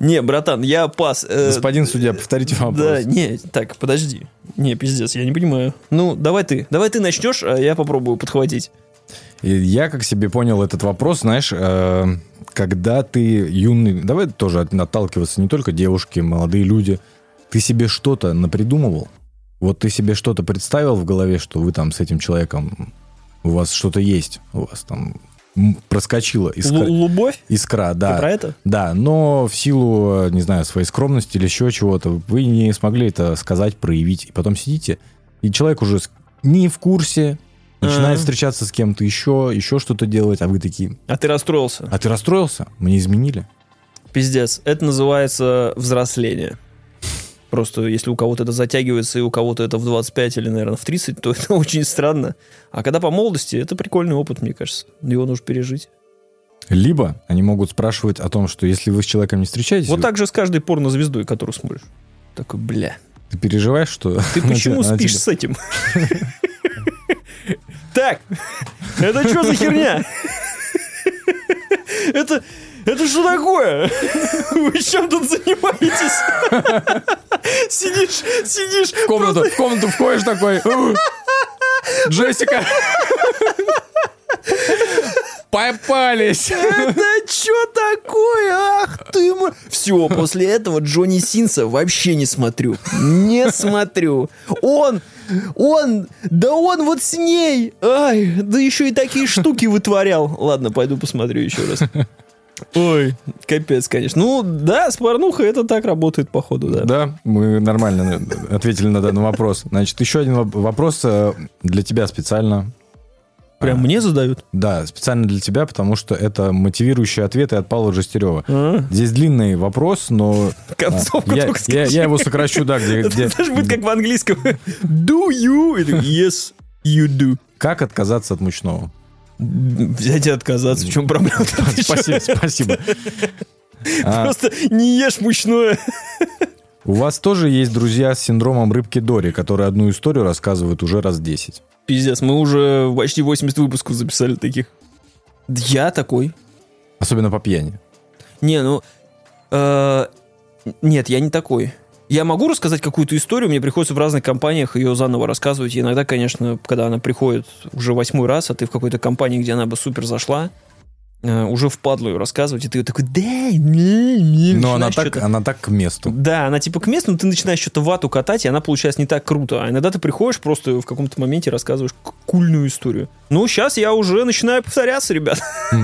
Не, братан, я пас. Э, Господин судья, повторите Да, вопрос. не, так, подожди. Не, пиздец, я не понимаю. Ну, давай ты. Давай ты начнешь, а я попробую подхватить. Я, как себе понял этот вопрос, знаешь, э, когда ты юный... Давай тоже от- отталкиваться не только девушки, молодые люди. Ты себе что-то напридумывал? Вот ты себе что-то представил в голове, что вы там с этим человеком... У вас что-то есть, у вас там проскочила искра, Любовь? искра, да. Ты про это? Да, но в силу, не знаю, своей скромности или еще чего-то, вы не смогли это сказать, проявить. И потом сидите, и человек уже не в курсе, начинает А. встречаться с кем-то еще, еще что-то делать, а вы такие, А ты расстроился? а ты расстроился? Мне изменили. Пиздец. Это называется взросление. Просто если у кого-то это затягивается, и у кого-то это в 25 или, наверное, в 30, то это очень странно. А когда по молодости, это прикольный опыт, мне кажется. Его нужно пережить. Либо они могут спрашивать о том, что если вы с человеком не встречаетесь, Вот так же с каждой порнозвездой, которую смотришь. Такой, бля. ты переживаешь, что... Ты почему спишь с этим? Так, это что за херня? Это, это что такое? Вы чем тут занимаетесь? Сидишь, сидишь. В комнату, в комнату входишь такой... «У, Джессика! Попались! Это что такое? Ах ты мо- Все, после этого Джонни Синса вообще не смотрю. Не смотрю. Он, он, да он вот с ней. Ай, да еще и такие штуки вытворял. Ладно, пойду посмотрю еще раз. Ой, капец, конечно. Ну, да, с порнухой это так работает, походу, да. Да, мы нормально ответили на данный вопрос. Значит, еще один воп- вопрос э, для тебя специально. Прям А, мне задают? Да, специально для тебя, потому что это мотивирующие ответы от Павла Жестерева. А, Здесь длинный вопрос, но а, Концовку я, только я- я его сокращу, да, где, где- Это даже будет как в английском. Do you? Yes, you do. как отказаться от мучного. Взять и отказаться. В чем проблема? Спасибо, спасибо. Просто не ешь мучное. у вас тоже есть друзья с синдромом рыбки Дори, которые одну историю рассказывают уже раз 10. Пиздец, мы уже почти 80 выпусков записали таких. Я такой. Особенно по пьяни. Не, ну... э, нет, я не такой. Я могу рассказать какую-то историю, мне приходится в разных компаниях ее заново рассказывать. И иногда, конечно, когда она приходит уже восьмой раз, а ты в какой-то компании, где она бы супер зашла, э, уже впадло ее рассказывать, и ты такой, да, не, не, Но она так, она так к месту. Да, она типа к месту, но ты начинаешь что-то вату катать, и она получается не так круто. А иногда ты приходишь просто в каком-то моменте рассказываешь кульную историю. Ну, сейчас я уже начинаю повторяться, ребят.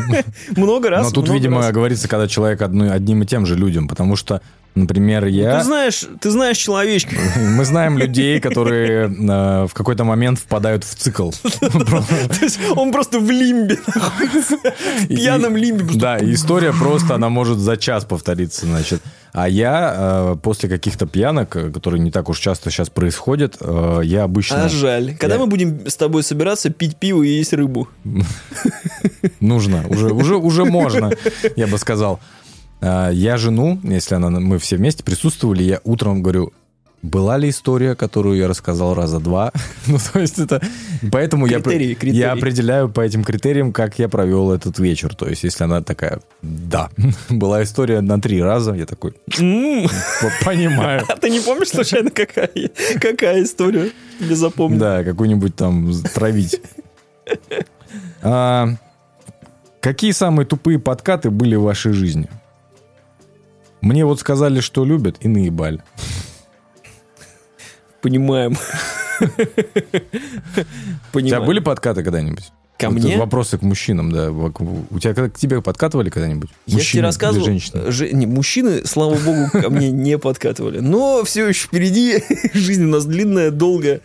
Много раз. Но тут, видимо, говорится, когда человек одним и тем же людям, потому что, например, я... Ты знаешь, ты знаешь человечка. Мы знаем людей, которые э, в какой-то момент впадают в цикл. То есть он просто в лимбе находится. В пьяном лимбе. Да, история просто, она может за час повториться, значит. А я э, после каких-то пьянок, э, которые не так уж часто сейчас происходят, э, я обычно... А жаль. Когда Я- мы будем с тобой собираться, пить пиво и есть рыбу? Нужно, уже, уже, уже можно, я бы сказал. А, Я жену, если она, мы все вместе присутствовали, я утром говорю, была ли история, которую я рассказал раза два? ну, то есть это... Поэтому я, Критерии, я критерии. определяю по этим критериям, как я провел этот вечер. То есть если она такая, да, была история на три раза, я такой, М, «П- понимаю. А ты не помнишь случайно, какая, какая история тебе запомнила? Да, какую-нибудь там травить. А, какие самые тупые подкаты были в вашей жизни? Мне вот сказали, что любят, и наебали. Понимаем. У тебя были подкаты когда-нибудь? Ко Вот мне? Вопросы к мужчинам, да. У тебя к тебе подкатывали когда-нибудь? Я тебе Мужчины или рассказывал, женщины? же- не, мужчины, слава богу, ко мне не подкатывали. Но все еще впереди, жизнь у нас длинная, долгая.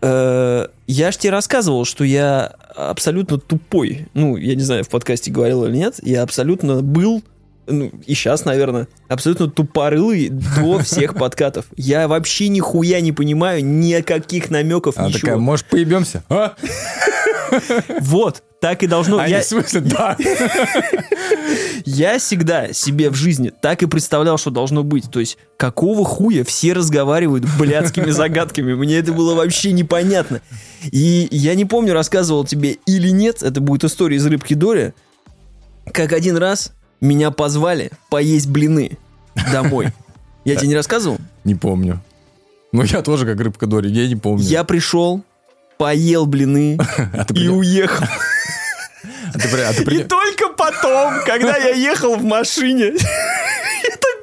Э, Я же тебе рассказывал, что я абсолютно тупой. Ну, я не знаю, в подкасте говорил или нет. Я абсолютно был, ну, и сейчас, наверное, абсолютно тупорылый до всех подкатов. Я вообще нихуя не понимаю никаких намеков, Она ничего. такая, может, поебемся? А? Вот, так и должно. А, я, в смысле, да. Я всегда себе в жизни так и представлял, что должно быть. То есть, какого хуя все разговаривают блядскими загадками? Мне это было вообще непонятно. И я не помню, рассказывал тебе или нет, это будет история из «Рыбки Дори», как один раз меня позвали поесть блины домой. Я тебе не рассказывал? Не помню. Ну, я тоже как рыбка Дори, я не помню. Я пришел, поел блины и уехал. И только потом, когда я ехал в машине,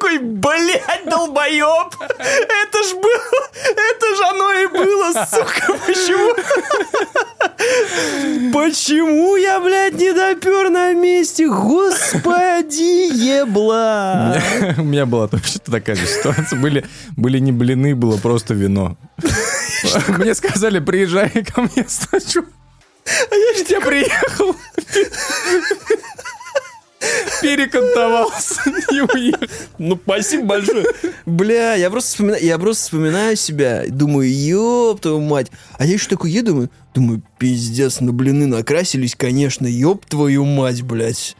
такой, блядь, долбоеб! Это ж было, это ж оно и было, сука, почему? Почему я, блядь, не допер на месте? Господи, ебла! У меня была точно такая же ситуация. Были, были не блины, было просто вино. Мне сказали, приезжай ко мне стачу. А я же я приехал. Перекантовался и уехал. Ну, спасибо большое. Бля, я просто вспоминаю, я просто вспоминаю себя, думаю, ёб твою мать. А я еще такой еду, думаю, думаю, пиздец, на блины накрасились, конечно, ёб твою мать, блядь.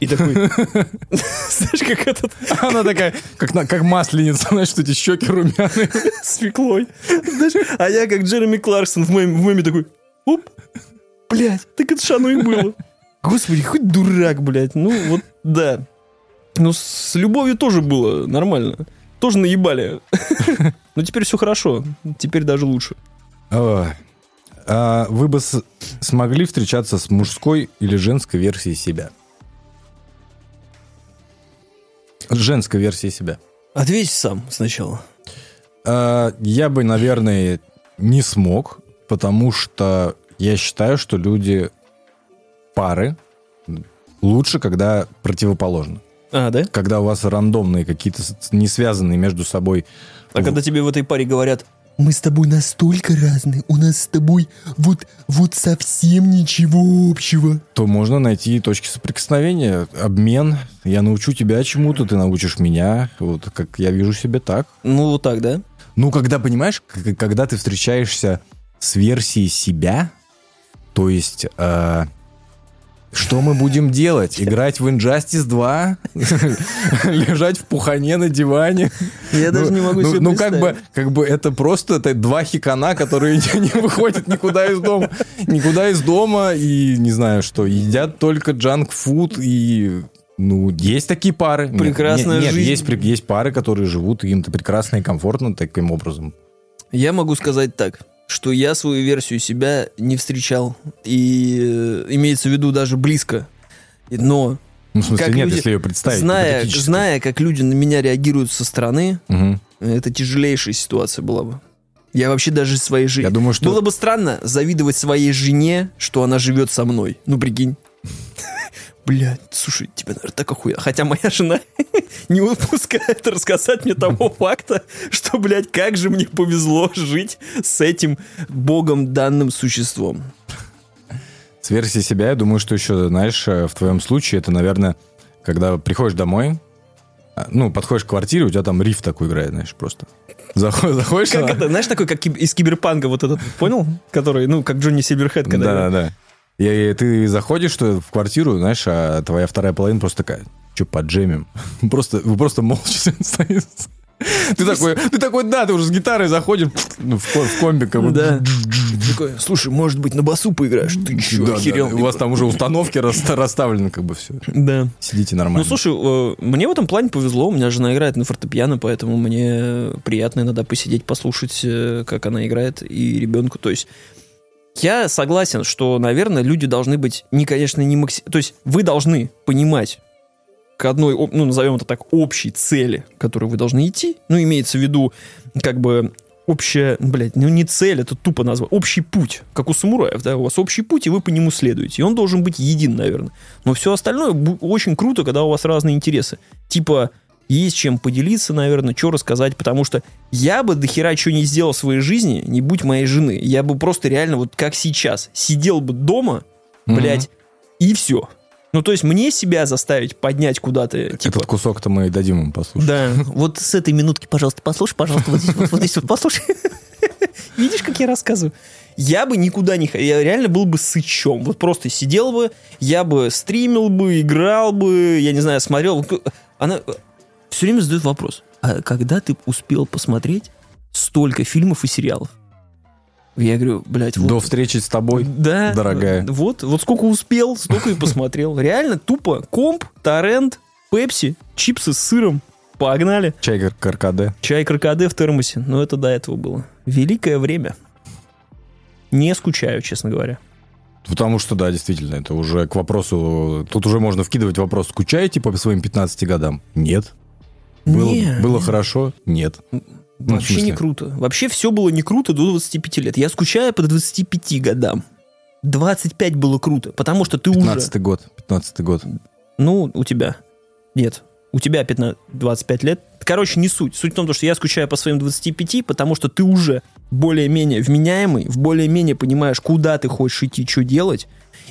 И такой, знаешь, как этот Она такая, как, на- как масленица, знаешь, что эти щеки румяные. свеклой. Знаешь, а я как Джереми Кларксон в меме, в меме такой, оп, блядь, так это оно и было. Господи, хоть дурак, блядь. Ну, вот, да. Ну, с любовью тоже было нормально. Тоже наебали. Но теперь все хорошо. Теперь даже лучше. Ой. А вы бы смогли встречаться с мужской или женской версией себя? С Женской версией себя. Ответь сам сначала. А, Я бы, наверное, не смог, потому что я считаю, что люди пары лучше, когда противоположно. А, да? Когда у вас рандомные какие-то не связанные между собой. А когда тебе в этой паре говорят, мы с тобой настолько разные, у нас с тобой вот, вот совсем ничего общего. то можно найти точки соприкосновения, обмен. Я научу тебя чему-то, ты научишь меня. Вот как я вижу себе так. Ну, вот так, да? Ну, когда, понимаешь, когда ты встречаешься с версией себя, то есть, э, что мы будем делать? Играть в Injustice 2? Лежать в пухане на диване? Я даже Ну, не могу ну, себе Ну, как бы, как бы это просто это два хикана, которые не, выходят никуда из дома. Никуда из дома и, не знаю что, едят только джанк-фуд и... Ну, есть такие пары. Прекрасная нет, нет, жизнь. есть, есть пары, которые живут, и им-то прекрасно и комфортно таким образом. Я могу сказать так, что я свою версию себя не встречал. И э, имеется в виду даже близко. Но, Ну, в смысле, Как нет, люди- если ее представить. зная, зная, как люди на меня реагируют со стороны, Мгм. это тяжелейшая ситуация была бы. Я вообще даже своей жизни... Я думаю, что... Было бы странно завидовать своей жене, что она живет со мной. Ну, прикинь. Блядь, слушай, тебе, наверное, так охуенно. Хотя моя жена не выпускает рассказать мне того факта, что, блядь, как же мне повезло жить с этим богом данным существом. С версией себя, я думаю, что еще, знаешь, э, в твоем случае это, наверное, когда приходишь домой, а, ну, подходишь к квартире, у тебя там риф такой играет, знаешь, просто. Заход- Заходишь... Как на- знаешь, такой, как из киберпанка вот этот, понял? Который, ну, как Джонни Сильверхед, когда... Да, да. И, и ты заходишь в квартиру, знаешь, а твоя вторая половина просто такая... что, поджемим? Просто, вы просто молча стоите. Ты такой, ты такой, да, ты уже с гитарой заходишь ну, в, в комби, как бы. Да. Такой, слушай, может быть, на басу поиграешь? Ты чё, Да, да, охерел? У вас там уже установки рас- расставлены, как бы все. Да. Сидите Ну, нормально. слушай, э, мне в этом плане повезло. У меня жена играет на фортепиано, поэтому мне приятно иногда посидеть, послушать, э, как она играет, и ребенку. То есть я согласен, что, наверное, люди должны быть не, конечно, не макси... То есть вы должны понимать к одной, ну, назовем это так, общей цели, к которой вы должны идти. Ну, имеется в виду, как бы, общая, блядь, ну не цель, это тупо назвать, общий путь, как у самураев, да, у вас общий путь, и вы по нему следуете. И он должен быть един, наверное. Но все остальное очень круто, когда у вас разные интересы. Типа, есть чем поделиться, наверное, что рассказать, потому что я бы до хера что не сделал в своей жизни, не будь моей жены. Я бы просто реально, вот как сейчас, сидел бы дома, Мгм. блядь, и все. Ну, то есть мне себя заставить поднять куда-то, типа, Этот кусок-то мы дадим им послушать. да, вот с этой минутки, пожалуйста, послушай, пожалуйста, вот здесь вот, вот здесь вот послушай. Видишь, как я рассказываю? Я бы никуда не ходил, я реально был бы сычом. Вот просто сидел бы, я бы стримил бы, играл бы, я не знаю, смотрел. Она все время задает вопрос, а когда ты успел посмотреть столько фильмов и сериалов? Я говорю, блядь, вот... До встречи с тобой, Да, дорогая. Вот, вот сколько успел, столько и посмотрел. Реально тупо комп, торрент, пепси, чипсы с сыром. Погнали. Чай кар- каркаде. Чай крокоде в термосе. Но это до этого было. Великое время. Не скучаю, честно говоря. Потому что, да, действительно, это уже к вопросу... Тут уже можно вкидывать вопрос, скучаете по своим 15 годам? Нет. Было, Не, было не. хорошо? Нет. Ну, Вообще не круто. Вообще все было не круто до 25 лет. Я скучаю по 25 годам. 25 было круто, потому что ты уже... 15 год. 15 год. Ну, у тебя. Нет. У тебя 15, 25 лет. Короче, не суть. Суть в том, что я скучаю по своим 25, потому что ты уже более-менее вменяемый, в более-менее понимаешь, куда ты хочешь идти, что делать.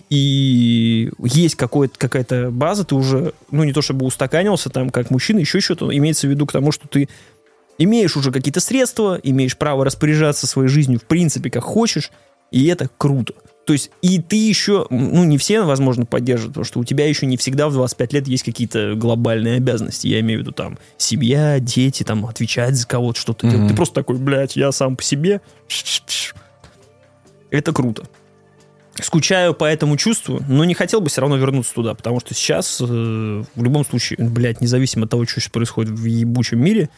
И есть какая-то база, ты уже, ну, не то чтобы устаканился там, как мужчина, еще что-то, имеется в виду к тому, что ты имеешь уже какие-то средства, имеешь право распоряжаться своей жизнью в принципе как хочешь, и это круто. То есть, и ты еще, ну, не все, возможно, поддерживают, потому что у тебя еще не всегда в 25 лет есть какие-то глобальные обязанности. Я имею в виду там семья, дети, там, отвечать за кого-то, что-то делать. Мгм. Ты просто такой, блядь, я сам по себе. Это круто. Скучаю по этому чувству, но не хотел бы все равно вернуться туда, потому что сейчас, э, в любом случае, блядь, независимо от того, что сейчас происходит в ебучем мире,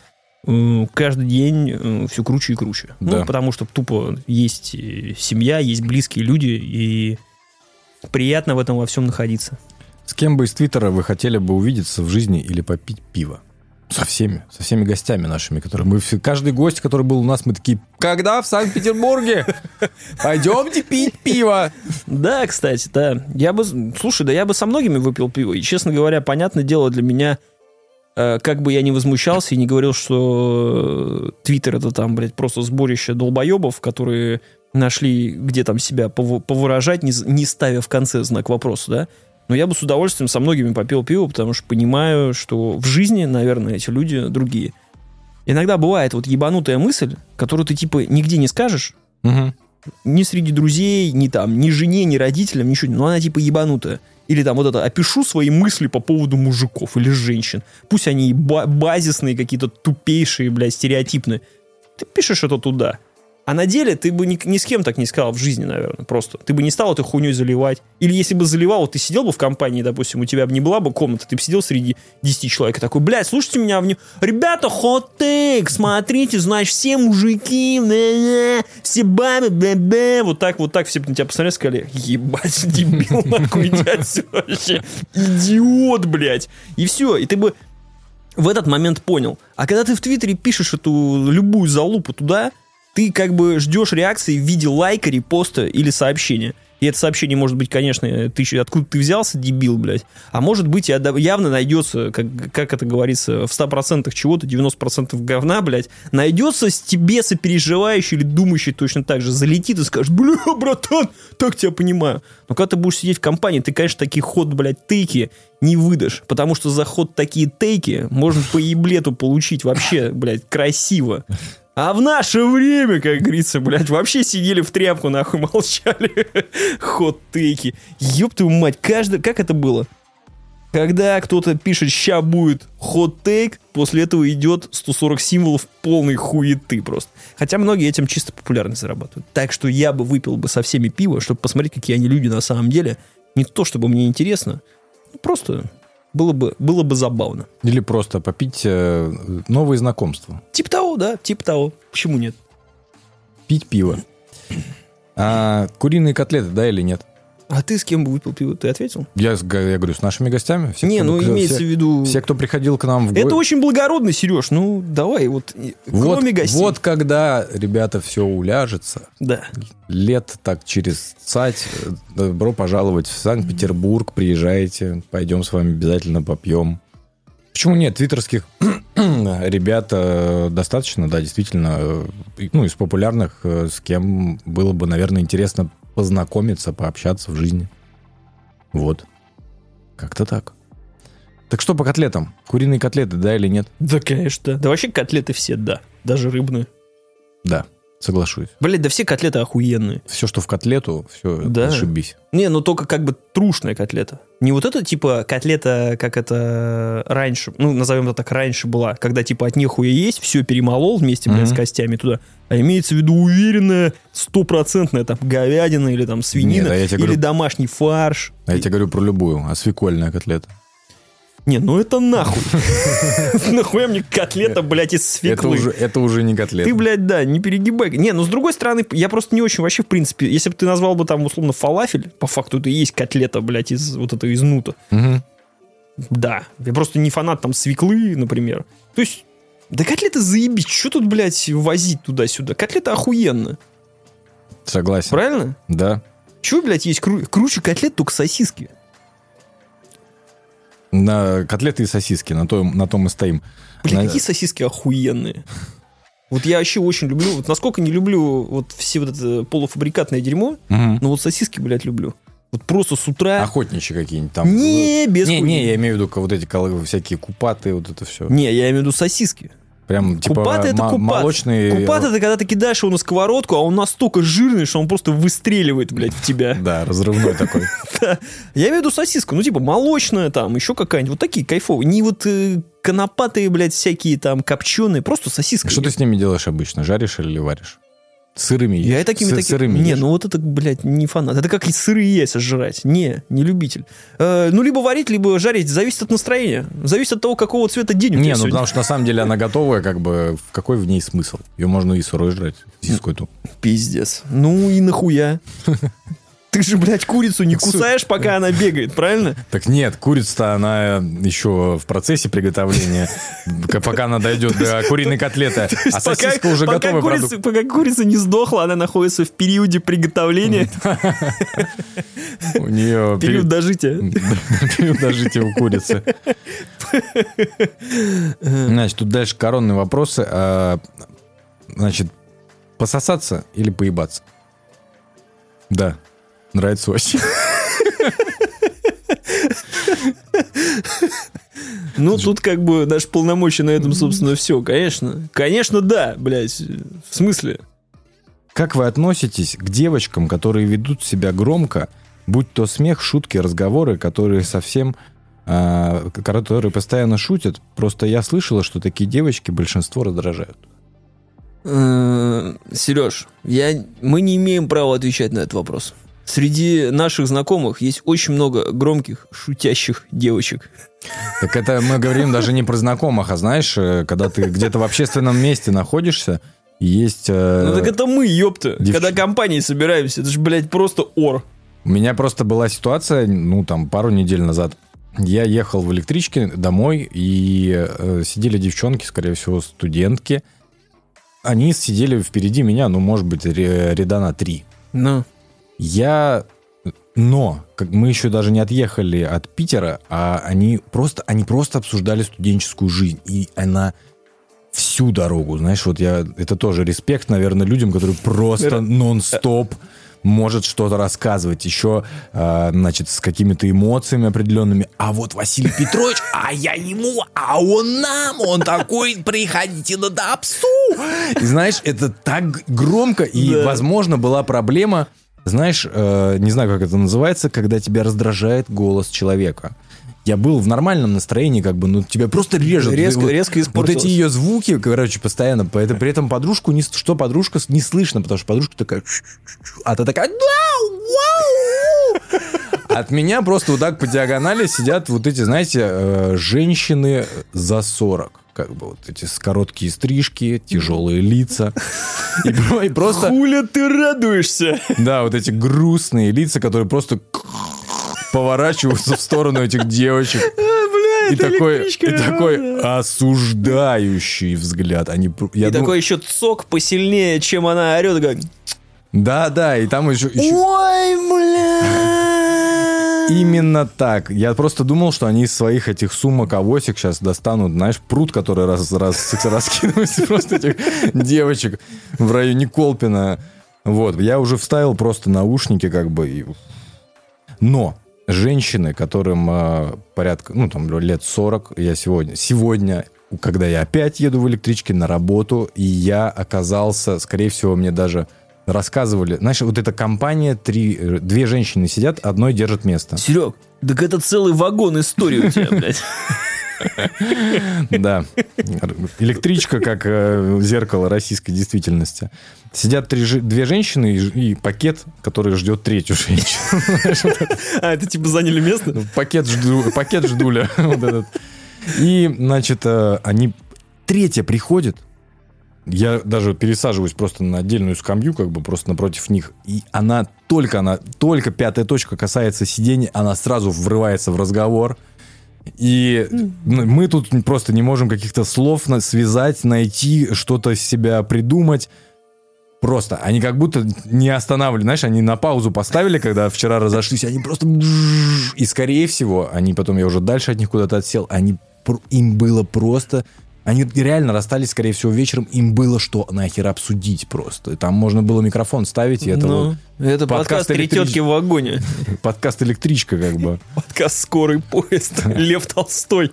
э, каждый день все круче и круче. Да. Ну, потому что тупо есть э, семья, есть близкие люди, и приятно в этом во всем находиться. С кем бы из Твиттера вы хотели бы увидеться в жизни или попить пиво? Со всеми, со всеми гостями нашими, которые мы все, каждый гость, который был у нас, мы такие, когда в Санкт-Петербурге? Пойдемте пить пиво. Да, кстати, да. Я бы, слушай, да я бы со многими выпил пиво. И, честно говоря, понятное дело для меня, э, как бы я не возмущался и не говорил, что э, Твиттер это там, блядь, просто сборище долбоебов, которые нашли, где там себя пов- повыражать, не, не ставя в конце знак вопроса, да. Но я бы с удовольствием со многими попил пиво, потому что понимаю, что в жизни, наверное, эти люди другие. Иногда бывает вот ебанутая мысль, которую ты типа нигде не скажешь, ни среди друзей, ни там, ни жене, ни родителям, ничего. Но она типа ебанутая. Или там вот это, опишу свои мысли по поводу мужиков или женщин. Пусть они ба- базисные, какие-то тупейшие, блядь, стереотипные. Ты пишешь это туда. А на деле ты бы ни, ни с кем так не сказал в жизни, наверное, просто. Ты бы не стал этой хуйней заливать. Или если бы заливал, ты сидел бы в компании, допустим, у тебя бы не была бы комната, ты бы сидел среди 10 человек и такой, блядь, слушайте меня, в ребята, хот-тейк, смотрите, значит, все мужики, бля-бля, все бабы, бля-бля, вот так, вот так, все на тебя посмотрели сказали, ебать, дебил, нахуй, иди вообще, идиот, блядь. И все, и ты бы в этот момент понял. А когда ты в Твиттере пишешь эту любую залупу туда, ты как бы ждешь реакции в виде лайка, репоста или сообщения. И это сообщение может быть, конечно, ты откуда ты взялся, дебил, блядь. А может быть, явно найдется, как, как это говорится, в 100% чего-то, 90% говна, блядь, найдется с тебе сопереживающий или думающий точно так же, залетит и скажет, бля, братан, так тебя понимаю. Но когда ты будешь сидеть в компании, ты, конечно, такие ход, блядь, тейки не выдашь, потому что за ход такие тейки можно по еблету получить вообще, блядь, красиво. А в наше время, как говорится, блядь, вообще сидели в тряпку, нахуй, молчали. Хот-тейки. Ёб твою мать, каждый... Как это было? Когда кто-то пишет «ща будет хот-тейк», после этого идет 140 символов полной хуеты просто. Хотя многие этим чисто популярность зарабатывают. Так что я бы выпил бы со всеми пиво, чтобы посмотреть, какие они люди на самом деле. Не то, чтобы мне интересно, просто было бы, было бы забавно. Или просто попить э, новые знакомства. Типа того, да, типа того. Почему нет? Пить пиво. А куриные котлеты, да или нет? А ты с кем бы выпил пиво? Ты ответил? Я, я говорю, с нашими гостями. Все, не, кто- ну кто- имеется все- в виду... Все, кто приходил к нам в Это гости. очень благородно, Сереж. Ну, давай, вот, Вот, кроме гостей. вот когда, ребята, все уляжется, Да. лет так через цать, добро пожаловать в Санкт-Петербург, приезжайте, пойдем с вами обязательно попьем. Почему нет? Твиттерских ребят э, достаточно, да, действительно, э, ну, из популярных, э, с кем было бы, наверное, интересно познакомиться, пообщаться в жизни. Вот. Как-то так. Так что по котлетам? Куриные котлеты, да или нет? Да, конечно, да. Вообще котлеты все, да. Даже рыбные. Да, соглашусь. Блять, да все котлеты охуенные. Все, что в котлету, все, Да. ошибись. Не, ну только как бы трушная котлета. Не вот это типа котлета, как это раньше, ну назовем это так, раньше была, когда типа от нехуя есть, все перемолол вместе, блядь, с Мгм. костями туда. А имеется в виду уверенная, стопроцентная там говядина или там свинина, Нет, а я тебе или говорю- домашний фарш. А я тебе говорю про любую, а свекольная котлета. Не, ну это нахуй. Нахуя мне котлета, блядь, из свеклы? это уже не котлета. Ты, блядь, да, не перегибай. Не, ну с другой стороны, я просто не очень вообще, в принципе, если бы ты назвал бы там условно фалафель, по факту это и есть котлета, блядь, из вот этого из нута. Да. Я просто не фанат там свеклы, например. То есть, да котлета заебись, что тут, блядь, возить туда-сюда? Котлета охуенно, Согласен. правильно? Да. Чего, блядь, есть кру- круче котлет, только сосиски? На котлеты и сосиски, на том, на том и стоим. Блин, На- какие сосиски охуенные. Вот я вообще очень люблю, вот насколько не люблю вот все вот это полуфабрикатное дерьмо, Мгм. но вот сосиски, блядь, люблю. Вот просто с утра... Охотничьи какие-нибудь там. Не, без не, хуйни. не, я имею в виду вот эти всякие купаты, вот это все. Не, я имею в виду сосиски. Прям типа купат это купат. молочные. Купат это когда ты кидаешь его на сковородку, а он настолько жирный, что он просто выстреливает, блядь, в тебя. Да, разрывной такой. Я имею в виду сосиска, ну типа молочная там, еще какая-нибудь, вот такие кайфовые. Не вот э, конопатые, блядь, всякие там копченые, просто сосиска. Что ты с ними делаешь обычно? Жаришь или варишь? Сырыми Я и такими такими. Сырыми Не, ешь? ну вот это, блядь, не фанат. Это как и сырые яйца жрать. Не, не любитель. Э, ну, либо варить, либо жарить. Зависит от настроения. Зависит от того, какого цвета день у Не, ну сегодня. потому что на самом деле она готовая, как бы какой в ней смысл? Ее можно и сырой жрать, сиску эту. Пиздец. Ну и нахуя? Ты же, блядь, курицу не кусаешь, пока она бегает, правильно? Так нет, курица-то она еще в процессе приготовления, пока она дойдет до куриной котлеты. А сосиска уже продукт. Пока курица не сдохла, она находится в периоде приготовления, У нее период дожития. период дожития у курицы. Значит, тут дальше коронные вопросы. А, Значит, пососаться или поебаться? Да, нравится очень. Ну, тут как бы наши полномочия на этом, собственно, все. Конечно. Конечно, да, блядь. В смысле? Как вы относитесь к девочкам, которые ведут себя громко, будь то смех, шутки, разговоры, которые совсем... а, которые постоянно шутят? Просто я слышала, что такие девочки большинство раздражают. Сереж, я, мы не имеем права отвечать на этот вопрос. Среди наших знакомых есть очень много громких, шутящих девочек. Так это мы говорим даже не про знакомых, а знаешь, э, когда ты где-то в общественном месте находишься, есть... э, Ну так это мы, ёпта. девч- Когда компанией собираемся, это же, блядь, просто ор. У меня просто была ситуация, ну, там, пару недель назад. Я ехал в электричке домой, и э, сидели девчонки, скорее всего, студентки. Они сидели впереди меня, ну, может быть, ряда на три. Ну. Я... Но, как мы еще даже не отъехали от Питера, а они просто, они просто обсуждали студенческую жизнь. И она всю дорогу, знаешь, вот я... Это тоже респект, наверное, людям, которые просто нон-стоп может что-то рассказывать, еще, а, значит, с какими-то эмоциями определенными. А вот Василий Петрович, а я ему, а он нам, он такой, приходите на допсу. И знаешь, это так громко, и, Да. возможно, была проблема, знаешь, э, не знаю, как это называется, когда тебя раздражает голос человека. Я был в нормальном настроении, как бы, ну, тебя просто режет. Резко- Вот- резко Вот эти ее звуки, короче, постоянно. Поэтому, при этом подружку, не, что подружка, не слышно, потому что подружка такая... А ты такая... От меня просто вот так по диагонали сидят вот эти, знаете, э, женщины за 40. Как бы вот эти короткие стрижки, тяжелые лица. И, и просто... Хуля ты радуешься? Да, вот эти грустные лица, которые просто поворачиваются в сторону этих девочек. Бля, И такой, и такой осуждающий взгляд. Они, я И думал- такой еще цок посильнее, чем она орет. такая, Да, да, и там еще, еще- Ой, бля. именно так. Я просто думал, что они из своих этих сумок авосик сейчас достанут, знаешь, пруд, который раз, раз, раскидывается просто этих девочек в районе Колпина. Вот, я уже вставил просто наушники, как бы. Но женщины, которым э, порядка, ну, там, лет 40, я сегодня, сегодня, когда я опять еду в электричке на работу, и я оказался, скорее всего, мне даже рассказывали, знаешь, вот эта компания, три, э, две женщины сидят, одной держит место. Серег, так это целый вагон истории у тебя, блядь. Да. Электричка как э, зеркало российской действительности. Сидят три, две женщины и, и пакет, который ждет третью женщину. А, это типа заняли место? Пакет, жду, пакет ждуля. Вот этот. И, значит, э, они... Третья приходит, я даже пересаживаюсь просто на отдельную скамью, как бы просто напротив них. И она только, она, только пятая точка касается сидений, она сразу врывается в разговор. И мы тут просто не можем каких-то слов связать, найти, что-то из себя придумать. Просто они как будто не останавливали, знаешь, они на паузу поставили, когда вчера разошлись, они просто... И скорее всего, они потом, я уже дальше от них куда-то отсел, они, им было просто... Они реально расстались, скорее всего, вечером, им было что нахер обсудить просто. И Там можно было микрофон ставить, и это Ну, это подкаст подкаст «Три электрич- тетки в вагоне». вот подкаст «Электричка» как бы. Подкаст «Скорый поезд». Лев Толстой.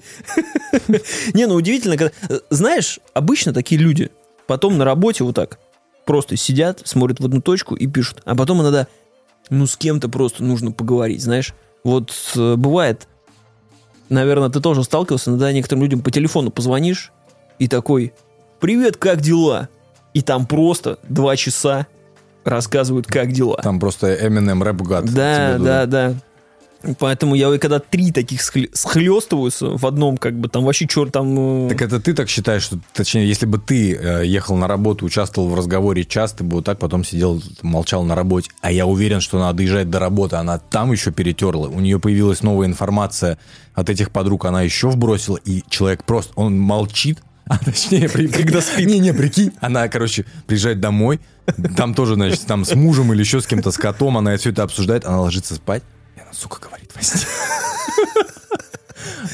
Не, ну удивительно, когда... э, Знаешь, обычно такие люди потом на работе вот так просто сидят, смотрят в одну точку и пишут. А потом иногда, ну, с кем-то просто нужно поговорить, знаешь. Вот э, бывает, наверное, ты тоже сталкивался, иногда некоторым людям по телефону позвонишь и такой, привет, как дела? И там просто два часа рассказывают, как дела. Там просто Eminem рэп гад. Да, да, да. Поэтому я, когда три таких схле- схлестываются в одном, как бы, там вообще черт там... э, Так это ты так считаешь, что, точнее, если бы ты э, ехал на работу, участвовал в разговоре часто, ты бы вот так потом сидел, молчал на работе. А я уверен, что надо доезжать до работы, она там еще перетерла. У нее появилась новая информация от этих подруг, она еще вбросила, и человек просто, он молчит, а точнее, при- когда спит. Не-не, прикинь, она, короче, приезжает домой, там тоже, значит, там с мужем или еще с кем-то, с котом, она все это обсуждает, она ложится спать, и она, сука, говорит во сне.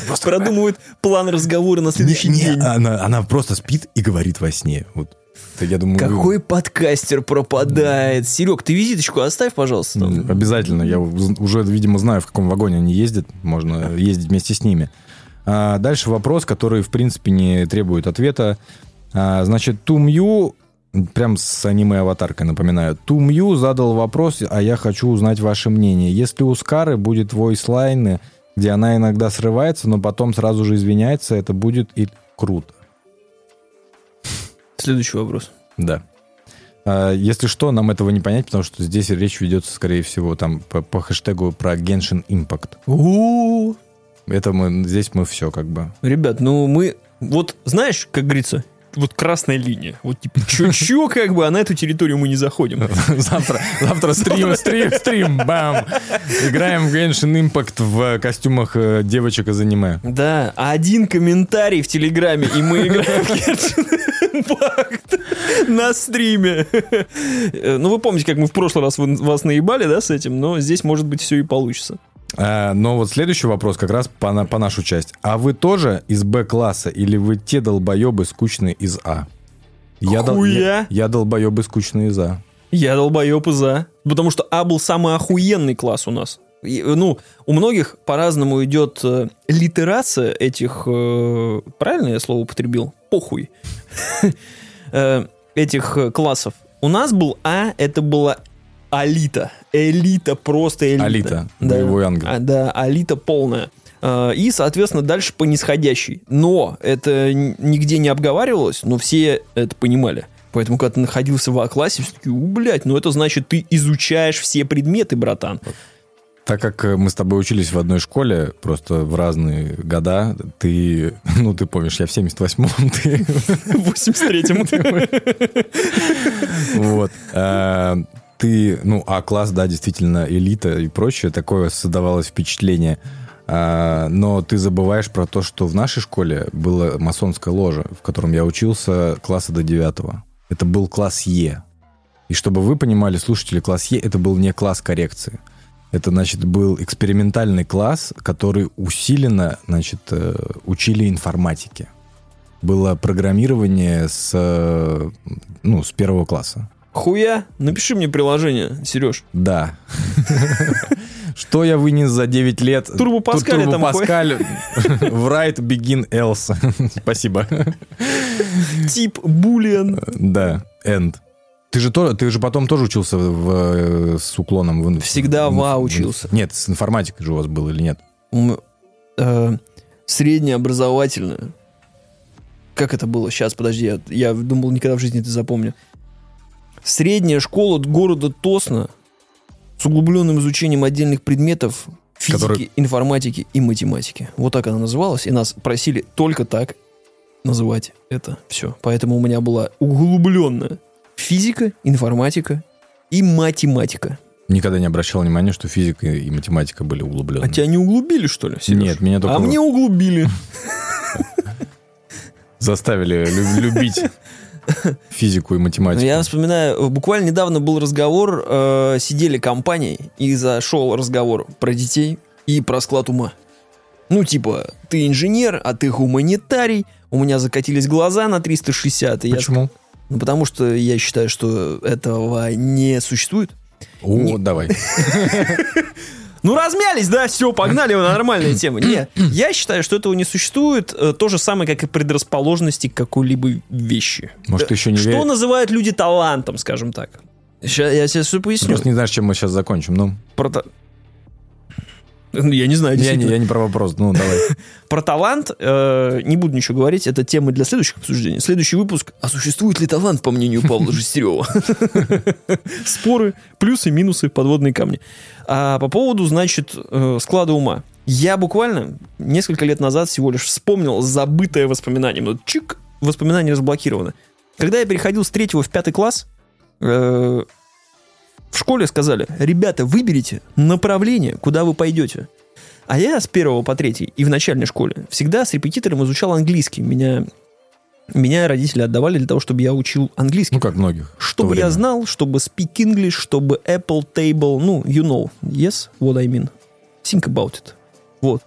Просто продумывают план разговора на следующий не, не, день. Она, она просто спит и говорит во сне. Вот. Это, я думаю, Какой подкастер пропадает? Серег, ты визиточку оставь, пожалуйста. Обязательно. Я уже, видимо, знаю, в каком вагоне они ездят. Можно ездить вместе с ними. А дальше вопрос, который, в принципе, не требует ответа. А, значит, Тумью, прям с аниме-аватаркой напоминаю, Тумью задал вопрос, а я хочу узнать ваше мнение. Если у Скары будет войслайны, где она иногда срывается, но потом сразу же извиняется, это будет и круто. Следующий вопрос. Да. А, Если что, нам этого не понять, потому что здесь речь ведется, скорее всего, там по, по хэштегу про Genshin Impact. О, Это мы, здесь мы все как бы. Ребят, ну мы... Вот знаешь, как говорится, вот красная линия. Вот типа, чё-чё, как бы, а на эту территорию мы не заходим. Завтра, завтра стрим, стрим, стрим, бам! Играем в Genshin Impact в костюмах э, девочек из аниме. Да, а один комментарий в Телеграме, и мы играем в Genshin Impact на стриме. Э, Ну, вы помните, как мы в прошлый раз вас наебали, да, с этим, но здесь, может быть, все и получится. А, Но вот следующий вопрос как раз по, на- по нашу часть. А вы тоже из Б-класса или вы те долбоебы скучные из А? Я, дол- я, я долбоебы скучные из А. Я долбоеб и за. Потому что А был самый охуенный класс у нас. И, ну, у многих по-разному идет э, литерация этих... э, правильно я слово употребил? Похуй. Э, этих э, классов. У нас был А, это была алита. Элита, просто элита. Алита, Да. боевой ангел. А, да, алита полная. Э, И, соответственно, дальше по нисходящей. Но это нигде не обговаривалось, но все это понимали. Поэтому, когда ты находился в А-классе, все таки блядь, ну это значит, ты изучаешь все предметы, братан. Так как э, мы с тобой учились в одной школе, просто в разные года, ты, ну, ты помнишь, я в 78-м, ты В 83-м. Вот. А, Ты, ну, А-класс, да, действительно, элита и прочее, такое создавалось впечатление. А, Но ты забываешь про то, что в нашей школе было масонское ложе, в котором я учился класса до девятого. Это был класс Е. И чтобы вы понимали, слушатели, класс Е это был не класс коррекции. Это, значит, был экспериментальный класс, который усиленно, значит, э, учили информатике. Было программирование с, э, ну, с первого класса. Хуя? Напиши мне приложение, Сереж. Да. Что я вынес за 9 лет? Турбо Паскаль Турбо Паскаль. Write, begin, else. Спасибо. Тип булиан. Да, end. Ты же, тоже, ты же потом тоже учился в, э, с уклоном в... Всегда в А в- учился. Нет, с информатикой же у вас был или нет? М, э, Среднеобразовательное. Как это было? Сейчас, подожди, я, я думал, никогда в жизни это запомню. Средняя школа города Тосна с углубленным изучением отдельных предметов физики, Который- информатики и математики. Вот так она называлась, и нас просили только так называть это все. Поэтому у меня была углубленная физика, информатика и математика. Никогда не обращал внимания, что физика и математика были углублены. А тебя не углубили, что ли? Сереж? Нет, меня только А мне углубили. заставили лю- любить физику и математику. Я вспоминаю, буквально недавно был разговор, э, сидели компанией, и зашел разговор про детей и про склад ума. Ну, типа, ты инженер, а ты гуманитарий, у меня закатились глаза на 360. и я Почему? ск- ну, потому что я считаю, что этого не существует. О, Не- давай. Ну, размялись, да, все, погнали, нормальная тема. Не, я считаю, что этого не существует. э, То же самое, как и предрасположенности к какой-либо вещи. Может, еще не Что веришь? называют люди талантом, скажем так? Сейчас я тебе все поясню. Просто не знаешь, чем мы сейчас закончим. Ну, Про Я не знаю, я не, я не про вопрос. Ну, давай. Про талант э, не буду ничего говорить, это тема для следующих обсуждений. Следующий выпуск. А существует ли талант, по мнению Павла Жестерева? Споры, плюсы, минусы, подводные камни. А по поводу, значит, э, склада ума. Я буквально несколько лет назад всего лишь вспомнил забытое воспоминание. Ну, чик, воспоминание разблокировано. Когда я переходил с третьего в пятый класс, э, в школе сказали, ребята, выберите направление, куда вы пойдете. А я с первого по третий и в начальной школе всегда с репетитором изучал английский. Меня, меня родители отдавали для того, чтобы я учил английский. Ну, как многих. чтобы я знал, чтобы speak English, чтобы Apple Table, ну, you know, yes, what I mean. Think about it. Вот.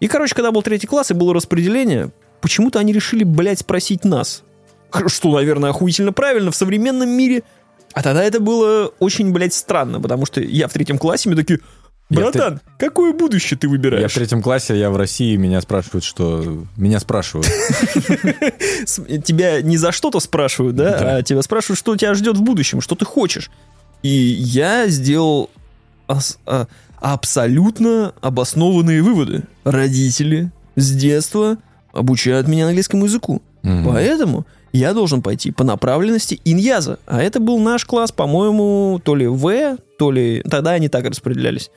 И, короче, когда был третий класс и было распределение, почему-то они решили, блядь, спросить нас. Что, наверное, охуительно правильно в современном мире. А тогда это было очень, блядь, странно, потому что я в третьем классе, мне такие, Я братан, какое будущее ты Я выбираешь? в третьем классе, я в России, меня спрашивают, что... Меня спрашивают. Тебя не за что-то спрашивают, да, а тебя спрашивают, что тебя ждет в будущем, что ты хочешь. И я сделал а, абсолютно обоснованные выводы. Родители с детства обучают меня английскому языку. Поэтому я должен пойти по направленности иньяза. А это был наш класс, по-моему, то ли В, то ли... Тогда они так распределялись.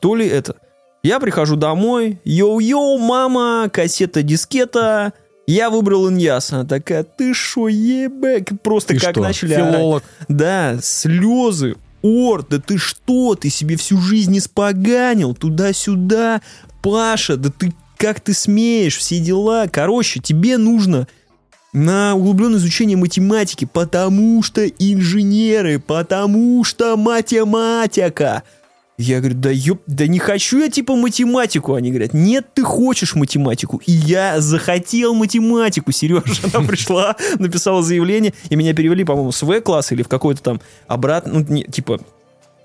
То ли это. Я прихожу домой, йоу-йоу, мама, кассета-дискета, я выбрал иньяс. Она такая, ты шо, ебек? Просто Ты как что, начали орать. филолог? Да, слезы, ор, да ты что, ты себе всю жизнь испоганил, туда-сюда, Паша, да ты как ты смеешь, все дела. Короче, тебе нужно на углубленное изучение математики, потому что инженеры, потому что математика. Я говорю, да ёп, да не хочу я типа математику. Они говорят, нет, ты хочешь математику. И я захотел математику, Сережа. Она пришла, написала заявление, и меня перевели, по-моему, с В-класса или в какой-то там обратно, ну, не, типа,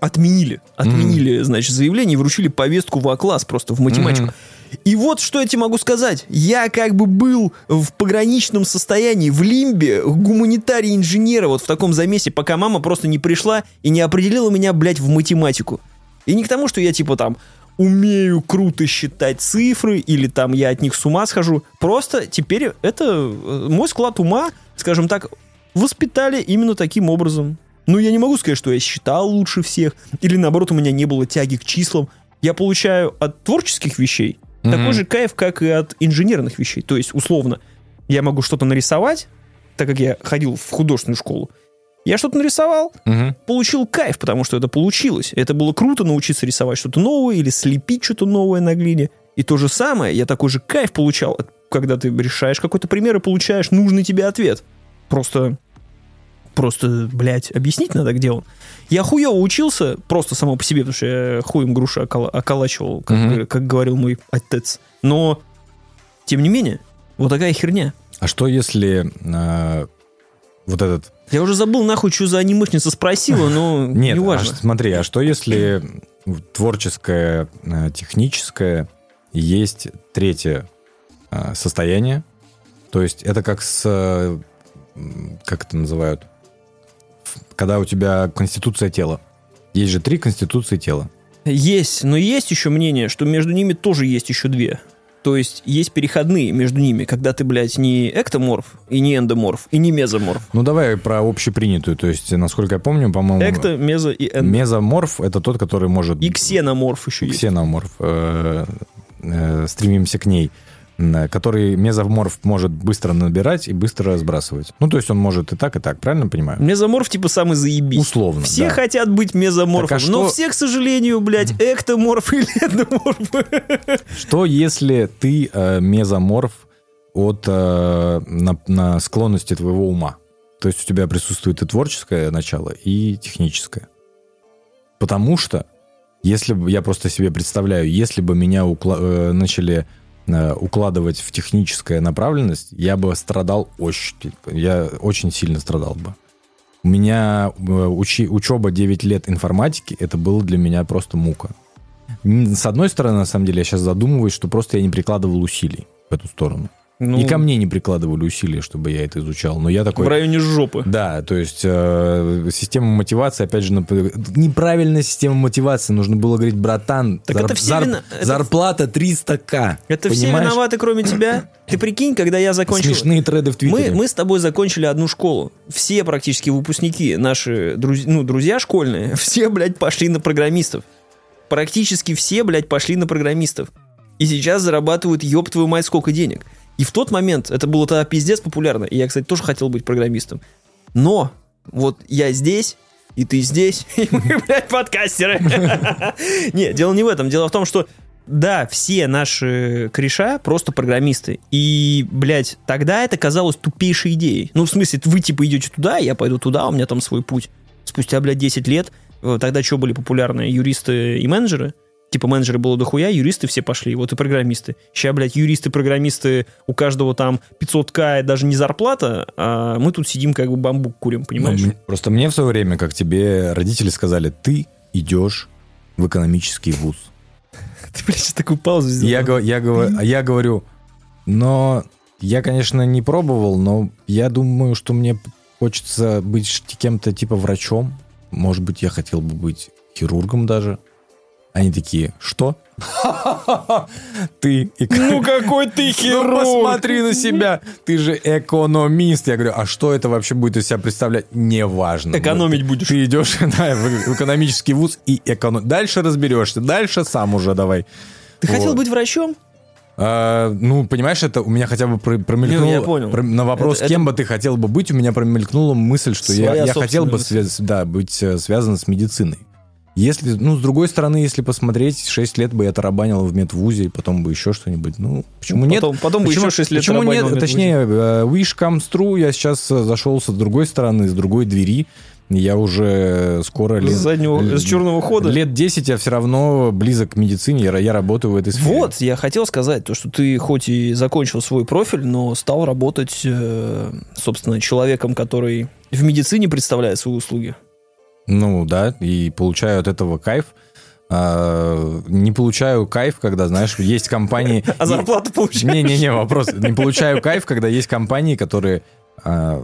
отменили. Отменили, значит, заявление и вручили повестку в А-класс просто в математику. Мгм. И вот что я тебе могу сказать. Я как бы был в пограничном состоянии, в лимбе, гуманитарий инженера, вот в таком замесе, пока мама просто не пришла и не определила меня, блядь, в математику. И не к тому, что я типа там умею круто считать цифры, или там я от них с ума схожу. Просто теперь это э, мой склад ума, скажем так, воспитали именно таким образом. Ну, я не могу сказать, что я считал лучше всех, или наоборот, у меня не было тяги к числам. Я получаю от творческих вещей Мгм. такой же кайф, как и от инженерных вещей. То есть, условно, я могу что-то нарисовать, так как я ходил в художественную школу. Я что-то нарисовал, Мгм. получил кайф, потому что это получилось. Это было круто научиться рисовать что-то новое или слепить что-то новое на глине. И то же самое, я такой же кайф получал, когда ты решаешь какой-то пример и получаешь нужный тебе ответ. Просто, просто, блядь, объяснить надо, где он. Я хуево учился, просто само по себе, потому что я хуем груши окола- околачивал, как, Мгм. как говорил мой отец. Но, тем не менее, вот такая херня. А что если э, вот этот... Я уже забыл, нахуй, что за анимешница спросила, но Нет, а неважно. ш- смотри, а что если творческое, э, техническое есть третье э, состояние? То есть это как с... Как это называют? Когда у тебя конституция тела. Есть же три конституции тела. Есть, но есть еще мнение, что между ними тоже есть еще две. То есть есть переходные между ними, когда ты, блядь, не эктоморф, и не эндоморф, и не мезоморф. Ну, давай про общепринятую. То есть, насколько я помню, по-моему... Экто, мезо и эндо. Мезоморф — это тот, который может... И ксеноморф еще есть. Ксеноморф. э, э, стремимся к ней. Который мезоморф может быстро набирать и быстро сбрасывать. Ну, то есть он может и так, и так, правильно понимаю? Мезоморф типа самый заебись. Условно, Все да. хотят быть мезоморфом, Так а но что- все, к сожалению, блядь, эктоморф или эндоморф. Что если ты э, мезоморф от э, на, на склонности твоего ума? То есть у тебя присутствует и творческое начало, и техническое. Потому что, если бы, я просто себе представляю, если бы меня укла- э, начали укладывать в техническая направленность, я бы страдал очень, я очень сильно страдал бы. У меня э, учи- учеба 9 лет информатики, это было для меня просто мука. С одной стороны, на самом деле, я сейчас задумываюсь, что просто я не прикладывал усилий в эту сторону. Ну, И ко мне не прикладывали усилия, чтобы я это изучал. Но я такой... в районе жопы. Да, то есть э, система мотивации, опять же, нап- неправильная система мотивации. Нужно было говорить, братан, Так это все вина- это- зарплата 300к. Это все понимаешь? виноваты, кроме тебя. Ты прикинь, когда я закончил... Смешные треды в Мы, Твиттере. мы с тобой закончили одну школу. Все практически выпускники, наши друз- ну, друзья школьные, все, блядь, пошли на программистов. Практически все, блядь, пошли на программистов. И сейчас зарабатывают, ёб твою мать, сколько денег. И в тот момент это было тогда пиздец популярно. И я, кстати, тоже хотел быть программистом. Но вот я здесь, и ты здесь, и мы, блядь, подкастеры. Не, дело не в этом. Дело в том, что да, все наши кореша просто программисты. И, блядь, тогда это казалось тупейшей идеей. Ну, в смысле, вы типа идете туда, я пойду туда, у меня там свой путь. Спустя, блядь, 10 лет, э, тогда что были популярны? Юристы и менеджеры? Типа менеджеры было дохуя, юристы все пошли, вот и программисты. Сейчас, блядь, юристы, программисты, у каждого там 500к и даже не зарплата, а мы тут сидим как бы бамбук курим, понимаешь? Ну, Просто мне в свое время, как тебе родители сказали, ты идешь в экономический вуз. Ты, блядь, сейчас такую паузу сделал. Я, я, говорю, а я говорю, но я, конечно, не пробовал, но я думаю, что мне хочется быть кем-то типа врачом. Может быть, я хотел бы быть хирургом даже. Они такие, что? Ты Ну какой ты Ну, хирург! посмотри на себя, ты же экономист. Я говорю, а что это вообще будет из себя представлять? Неважно. Экономить будешь. Ты идешь да, в экономический вуз и эконом... Дальше разберешься, дальше сам уже давай. Ты хотел быть врачом? А, ну, понимаешь, это у меня хотя бы про- промелькнуло... Ну, я понял. про- на вопрос, Это- кем это- бы ты хотел бы быть, у меня промелькнула мысль, что я, Своя я хотел бы связ- да, быть э, связан с медициной. Если, ну, с другой стороны, если посмотреть, 6 лет бы я тарабанил в медвузе, и потом бы еще что-нибудь. Ну, почему нет? Потом, потом бы Почему, еще 6 лет почему нет? в. Точнее, э, wish comes true. Я сейчас э, зашел с другой стороны, с другой двери. Я уже скоро... С лет- заднего, л- с черного хода. Лет 10 я все равно близок к медицине, я, я работаю в этой сфере. Вот, я хотел сказать, то, что ты хоть и закончил свой профиль, но стал работать, э, собственно, человеком, который в медицине представляет свои услуги. Ну да, и получаю от этого кайф. А, не получаю кайф, когда, знаешь, есть компании... А зарплату получаешь? Не-не-не, вопрос. Не получаю кайф, когда есть компании, которые а,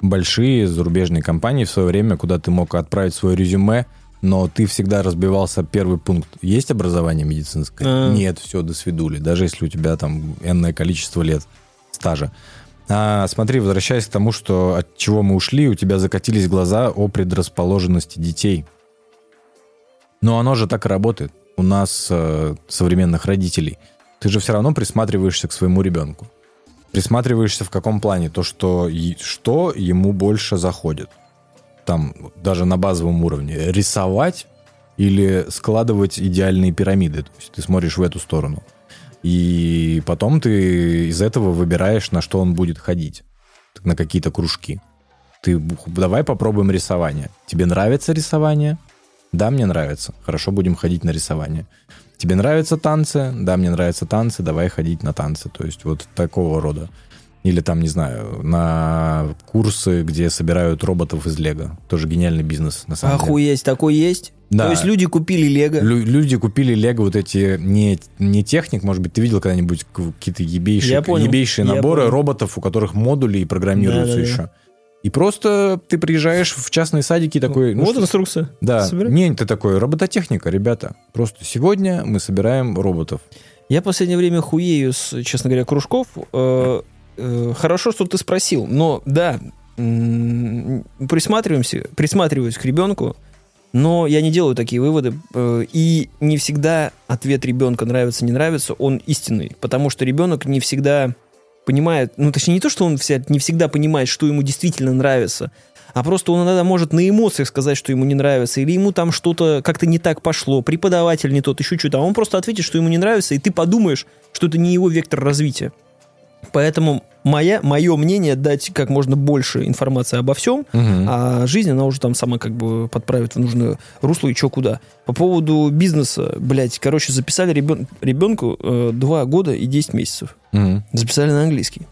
большие зарубежные компании в свое время, куда ты мог отправить свое резюме, но ты всегда разбивался первый пункт. Есть образование медицинское? А. Нет, все, до свидули. Даже если у тебя там энное количество лет стажа. А, смотри, возвращаясь к тому, что от чего мы ушли, у тебя закатились глаза о предрасположенности детей. Но оно же так и работает. У нас, э, современных родителей. Ты же все равно присматриваешься к своему ребенку. Присматриваешься в каком плане? То, что, что ему больше заходит. Там, даже на базовом уровне. Рисовать или складывать идеальные пирамиды. То есть ты смотришь в эту сторону. И потом ты из этого выбираешь, на что он будет ходить. На какие-то кружки. Ты давай попробуем рисование. Тебе нравится рисование? Да, мне нравится. Хорошо, будем ходить на рисование. Тебе нравятся танцы? Да, мне нравятся танцы. Давай ходить на танцы. То есть вот такого рода. Или там, не знаю, на курсы, где собирают роботов из Лего. Тоже гениальный бизнес, на самом деле. Охуеть, такой есть? Да. То есть люди купили Лего. Лю- люди купили Лего вот эти не, не техник, может быть, ты видел когда-нибудь какие-то ебейшие, ебейшие наборы понял. роботов, у которых модули и программируются Да-да-да. еще. И просто ты приезжаешь в частные садики и такой... ну вот что- инструкция. Да, Собирай. не, ты такой, робототехника, ребята. Просто сегодня мы собираем роботов. Я в последнее время хуею с, честно говоря, кружков. Э, хорошо, что ты спросил. Но да, присматриваемся, присматриваюсь к ребенку, но я не делаю такие выводы. э, и не всегда ответ ребенка нравится, не нравится, он истинный. Потому что ребенок не всегда понимает, ну точнее не то, что он вся- не всегда понимает, что ему действительно нравится, а просто он иногда может на эмоциях сказать, что ему не нравится, или ему там что-то как-то не так пошло, преподаватель не тот, еще что-то, а он просто ответит, что ему не нравится, и ты подумаешь, что это не его вектор развития. Поэтому моя, мое мнение дать как можно больше информации обо всем, а жизнь, она уже там сама как бы подправит в нужное русло и чё куда. По поводу бизнеса, блядь, короче, записали ребен- ребенку э, 2 года и 10 месяцев. Мгм. Записали на английский.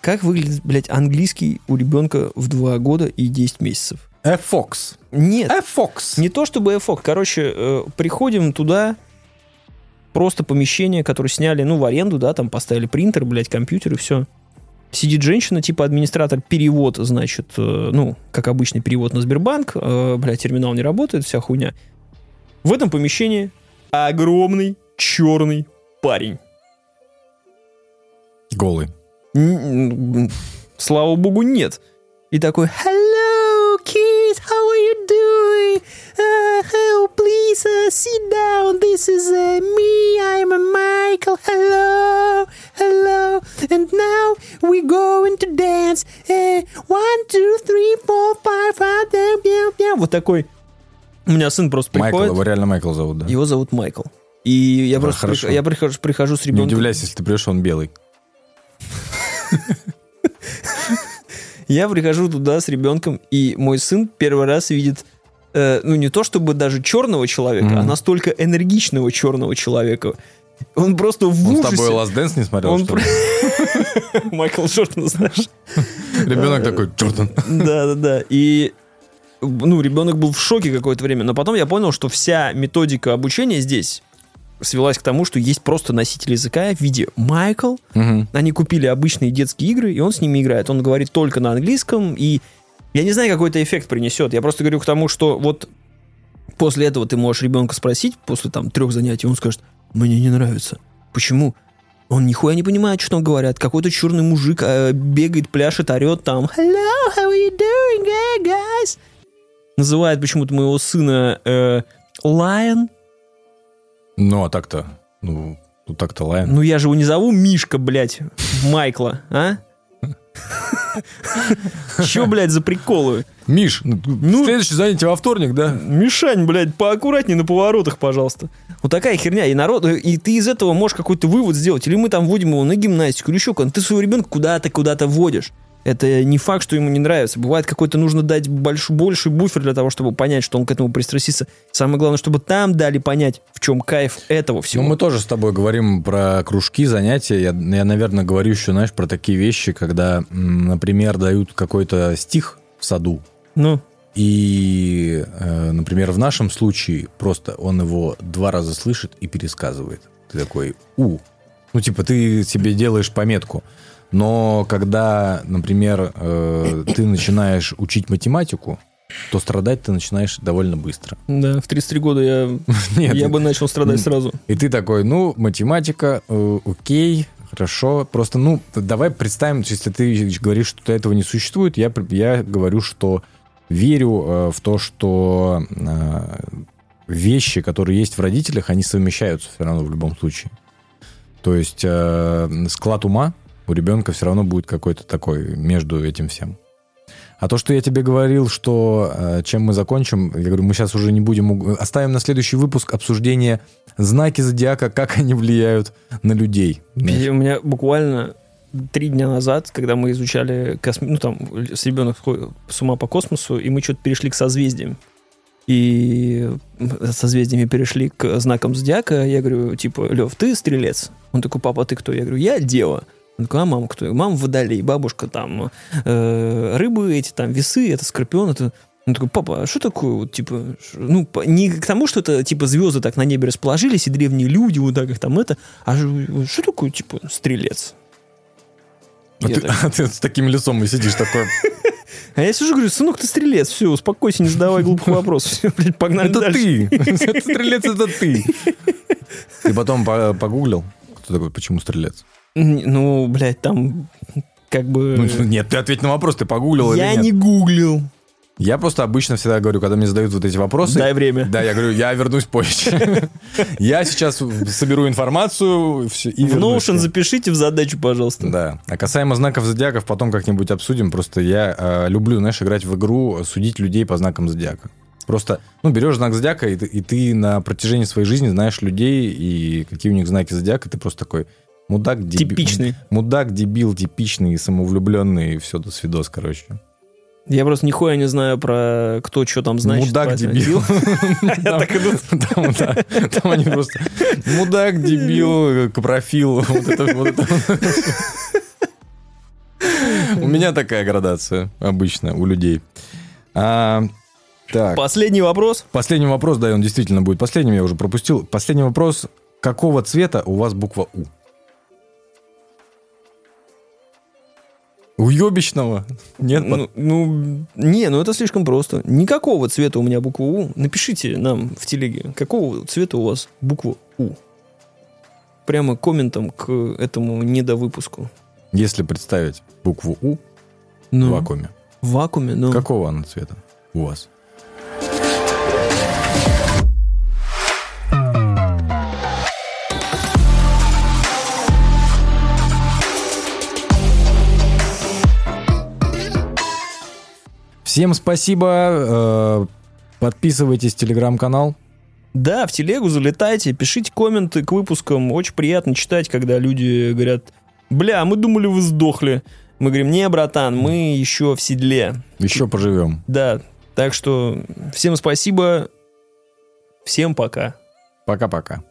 Как выглядит, блядь, английский у ребенка в 2 года и 10 месяцев? FOX. Нет, FOX. не то чтобы эфок. Короче, э, приходим туда, просто помещение, которое сняли, ну, в аренду, да, там поставили принтер, блядь, компьютер и все. Сидит женщина, типа администратор, перевод, значит, э, ну, как обычный перевод на Сбербанк, э, блядь, терминал не работает, вся хуйня. В этом помещении огромный черный парень. Голый. Н- Слава богу, нет. И такой, hello, kids, how are you doing? Uh, oh, please uh, sit down. This is uh, me. I'm Michael. Hello, hello. And now we're going to dance. Uh, one, two, three, four, five, five, down, down. Вот такой. У меня сын просто Майкл, приходит. его реально Майкл зовут, да? Его зовут Майкл. И я Да, просто хорошо. прих- я прихожу, прихожу с Не ребенком. удивляйся, если ты придешь, он белый. Я прихожу туда с ребенком, и мой сын первый раз видит, э, ну не то чтобы даже черного человека, Мгм. а настолько энергичного черного человека. Он просто в Он с ужасе. тобой Last Dance не смотрел, Он что ли? Майкл Джордан, знаешь? Ребенок такой, Джордан. Да, да, да. И ну, ребенок был в шоке какое-то время, но потом я понял, что вся методика обучения здесь свелась к тому, что есть просто носитель языка в виде Майкл, Мгм. они купили обычные детские игры, и он с ними играет. Он говорит только на английском, и я не знаю, какой это эффект принесет. Я просто говорю к тому, что вот после этого ты можешь ребенка спросить, после там трех занятий, он скажет, мне не нравится. Почему? Он нихуя не понимает, что там говорят. Какой-то черный мужик э, бегает, пляшет, орет там. Hello, how are you doing, guys? Называет почему-то моего сына э, Lion. Ну, а так-то, ну, ну так-то лайн. Ну я же его не зову Мишка, блядь, Майкла, а? Че, блядь, за приколы? Миш, ну, следующее занятие во вторник, да? Мишань, блядь, поаккуратнее на поворотах, пожалуйста. Вот такая херня. И народ, и ты из этого можешь какой-то вывод сделать. Или мы там вводим его на гимнастику, или еще куда Ты своего ребенка куда-то, куда-то вводишь. Это не факт, что ему не нравится. Бывает, какой-то нужно дать больш, больший буфер для того, чтобы понять, что он к этому пристрастится. Самое главное, чтобы там дали понять, в чем кайф этого всего. Ну, мы тоже с тобой говорим про кружки, занятия. Я, я, наверное, говорю еще, знаешь, про такие вещи, когда, например, дают какой-то стих в саду, Ну, и, э, например, в нашем случае просто он его два раза слышит и пересказывает. Ты такой, у. Ну, типа, ты себе делаешь пометку. Но когда, например, э, ты начинаешь учить математику, то страдать ты начинаешь довольно быстро. Да, в 33 года я, Нет, я бы начал страдать сразу. И ты такой, ну, математика, э, окей, хорошо. Просто, ну, давай представим, если ты говоришь, что этого не существует, я, я говорю, что верю э, в то, что э, вещи, которые есть в родителях, они совмещаются все равно в любом случае. То есть э, склад ума у ребенка все равно будет какой-то такой между этим всем. А то, что я тебе говорил, что э, чем мы закончим, я говорю, мы сейчас уже не будем... Оставим на следующий выпуск обсуждение знаки зодиака, как они влияют на людей. И У меня буквально три дня назад, когда мы изучали косми... ну там с сходит с ума по космосу, и мы что-то перешли к созвездиям. И созвездиями перешли к знакам зодиака. Я говорю, типа, Лев, ты стрелец? Он такой, папа, ты кто? Я говорю, я дева. Он такой, а мама кто? Мама водолей, бабушка там, э, рыбы эти там, весы, это скорпион, это... Он такой, папа, а что такое, вот, типа, ну, не к тому, что это, типа, звезды так на небе расположились, и древние люди, вот так их там это, а что такое, типа, стрелец? А Я ты, так- а ты с таким лицом и сидишь такой... А я сижу, говорю, сынок, ты стрелец, все, успокойся, не задавай глупых вопросов, все, блядь, погнали Это дальше. ты! Это стрелец, это ты! Ты потом по- погуглил, кто такой, почему стрелец? Ну, блядь, там, как бы... Ну, нет, ты ответь на вопрос, ты погуглил или я нет? не гуглил. Я просто обычно всегда говорю, когда мне задают вот эти вопросы... Дай время. Да, я говорю, я вернусь позже. Я сейчас соберу информацию и в. Notion запишите в задачу, пожалуйста. Да. А касаемо знаков зодиаков, потом как-нибудь обсудим. Просто я э, люблю, знаешь, играть в игру, судить людей по знакам зодиака. Просто, ну, берешь знак зодиака, и ты, и ты на протяжении своей жизни знаешь людей, и какие у них знаки зодиака, ты просто такой мудак, дебил. Типичный. Мудак, дебил, типичный, самовлюбленный, и все, до свидос, короче. Я просто нихуя не знаю про кто что там значит. мудак, дебил. Там, они просто мудак, дебил, капрофил. У меня такая градация обычно у людей. А, так, Последний вопрос. последний вопрос, да, он действительно будет последним, я уже пропустил. Последний вопрос. Какого цвета у вас буква У? Уебищного? Нет? Ну, ну, не, ну это слишком просто. Никакого цвета у меня буква У. Напишите нам в телеге, какого цвета у вас буква У. Прямо комментом к этому недовыпуску. Если представить букву У в Ну, вакууме, В вакууме, ну. какого она цвета у вас? Всем спасибо. э, Подписывайтесь в телеграм-канал. Да, в телегу залетайте, пишите комменты к выпускам. Очень приятно читать, когда люди говорят, бля, мы думали, вы сдохли. Мы говорим, не, братан, мы еще в седле. Еще поживем. Да, так что всем спасибо, всем пока. Пока-пока.